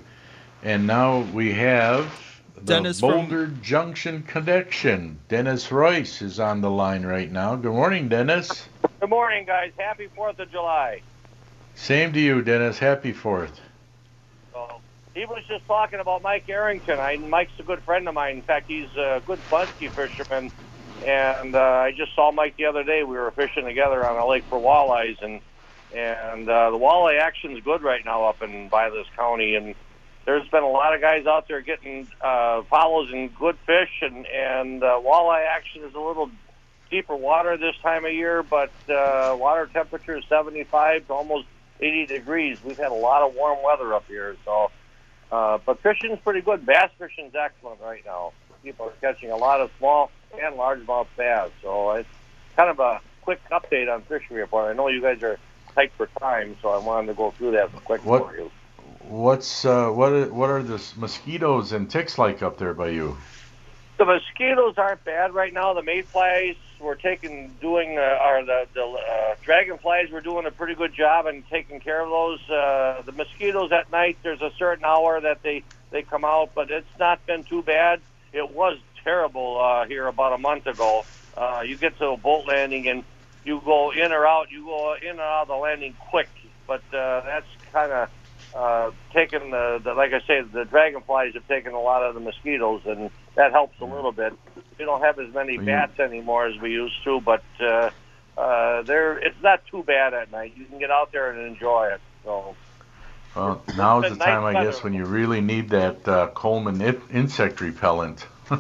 And now we have the
Dennis from-
Boulder Junction Connection. Dennis Royce is on the line right now. Good morning, Dennis.
Good morning, guys. Happy Fourth of July.
Same to you, Dennis. Happy Fourth.
So he was just talking about Mike Arrington. I, Mike's a good friend of mine. In fact, he's a good muskie fisherman. And uh, I just saw Mike the other day. We were fishing together on a lake for walleyes, and and uh, the walleye action's good right now up in Vilas County. And there's been a lot of guys out there getting uh, follows and good fish, and and uh, walleye action is a little deeper water this time of year, but uh, water temperature is 75 to almost 80 degrees. We've had a lot of warm weather up here, so. Uh, but fishing's pretty good. Bass fishing's excellent right now. People are catching a lot of small and largemouth bass, so it's kind of a quick update on fishing report. I know you guys are tight for time, so I wanted to go through that quick
What-
for you.
What's uh, what? Are, what are the mosquitoes and ticks like up there by you?
The mosquitoes aren't bad right now. The mayflies we're taking doing uh, or the the uh, dragonflies we're doing a pretty good job in taking care of those. Uh, the mosquitoes at night there's a certain hour that they they come out, but it's not been too bad. It was terrible uh, here about a month ago. Uh, you get to a boat landing and you go in or out. You go in and out of the landing quick, but uh, that's kind of uh, taken the, the like I say, the dragonflies have taken a lot of the mosquitoes, and that helps a little bit. We don't have as many bats anymore as we used to, but uh, uh, there it's not too bad at night. You can get out there and enjoy it. So
Well, now's
been
the time,
nice
I guess, when you really need that uh, Coleman in- insect repellent.
uh,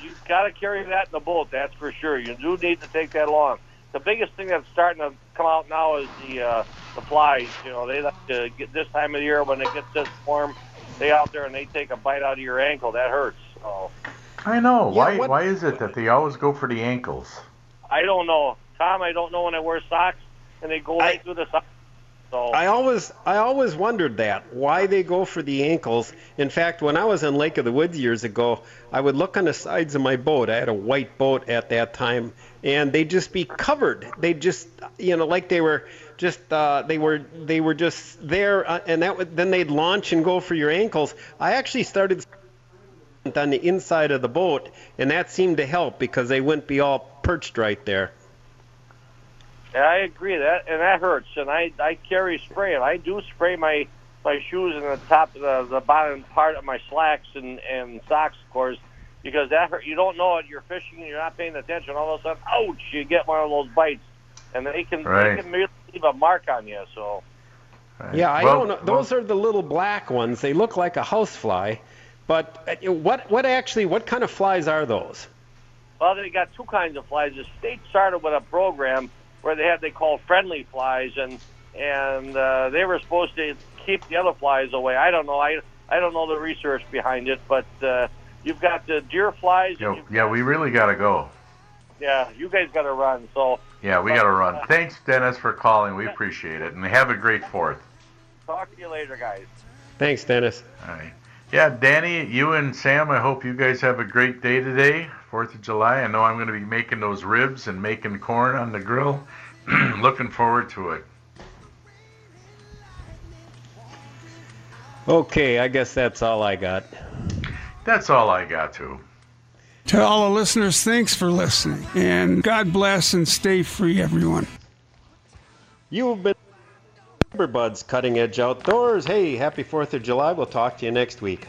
you've got to carry that in the boat. That's for sure. You do need to take that along. The biggest thing that's starting to come out now is the uh, the flies. You know, they like to get this time of the year when it gets this warm. They out there and they take a bite out of your ankle. That hurts. So.
I know.
Yeah,
why?
what-
Why is it that they always go for the ankles?
I don't know, Tom. I don't know when I wear socks and they go right through the socks. So
I always I always wondered that why they go for the ankles. In fact, when I was in Lake of the Woods years ago, I would look on the sides of my boat. I had a white boat at that time, and they'd just be covered. They'd just you know like they were just uh, they were they were just there, uh, and that would, then they'd launch and go for your ankles. I actually started on the inside of the boat, and that seemed to help because they wouldn't be all perched right there.
Yeah, I agree that, and that hurts. And I I carry spray, and I do spray my my shoes and the top, the the bottom part of my slacks and and socks, of course, because that hurt. You don't know it. You're fishing, and you're not paying attention. All of a sudden, ouch! You get one of those bites, and they can
Right.
they can really leave a mark on you. So
Yeah, I
Well-
don't know. Those are the little black ones. They look like a housefly, but uh, what what actually what kind of flies are those?
Well, they got two kinds of flies. The state started with a program where they had they called friendly flies, and and uh, they were supposed to keep the other flies away. I don't know. I I don't know the research behind it, but uh, you've got the deer flies.
Yeah, yeah, we really got to go.
Yeah, you guys got to run. So
Yeah, we got to run. Thanks, Dennis, for calling. We appreciate it. And have a great fourth.
talk to you later, guys.
Thanks, Dennis.
All right. Yeah, Danny, you and Sam, I hope you guys have a great day today, 4th of July. I know I'm going to be making those ribs and making corn on the grill. Looking forward to it.
Okay, I guess that's all I got.
That's all I got to.
To all the listeners, thanks for listening. And God bless and stay free, everyone.
You've been Buds Cutting Edge Outdoors. Hey, happy 4th of July. We'll talk to you next week.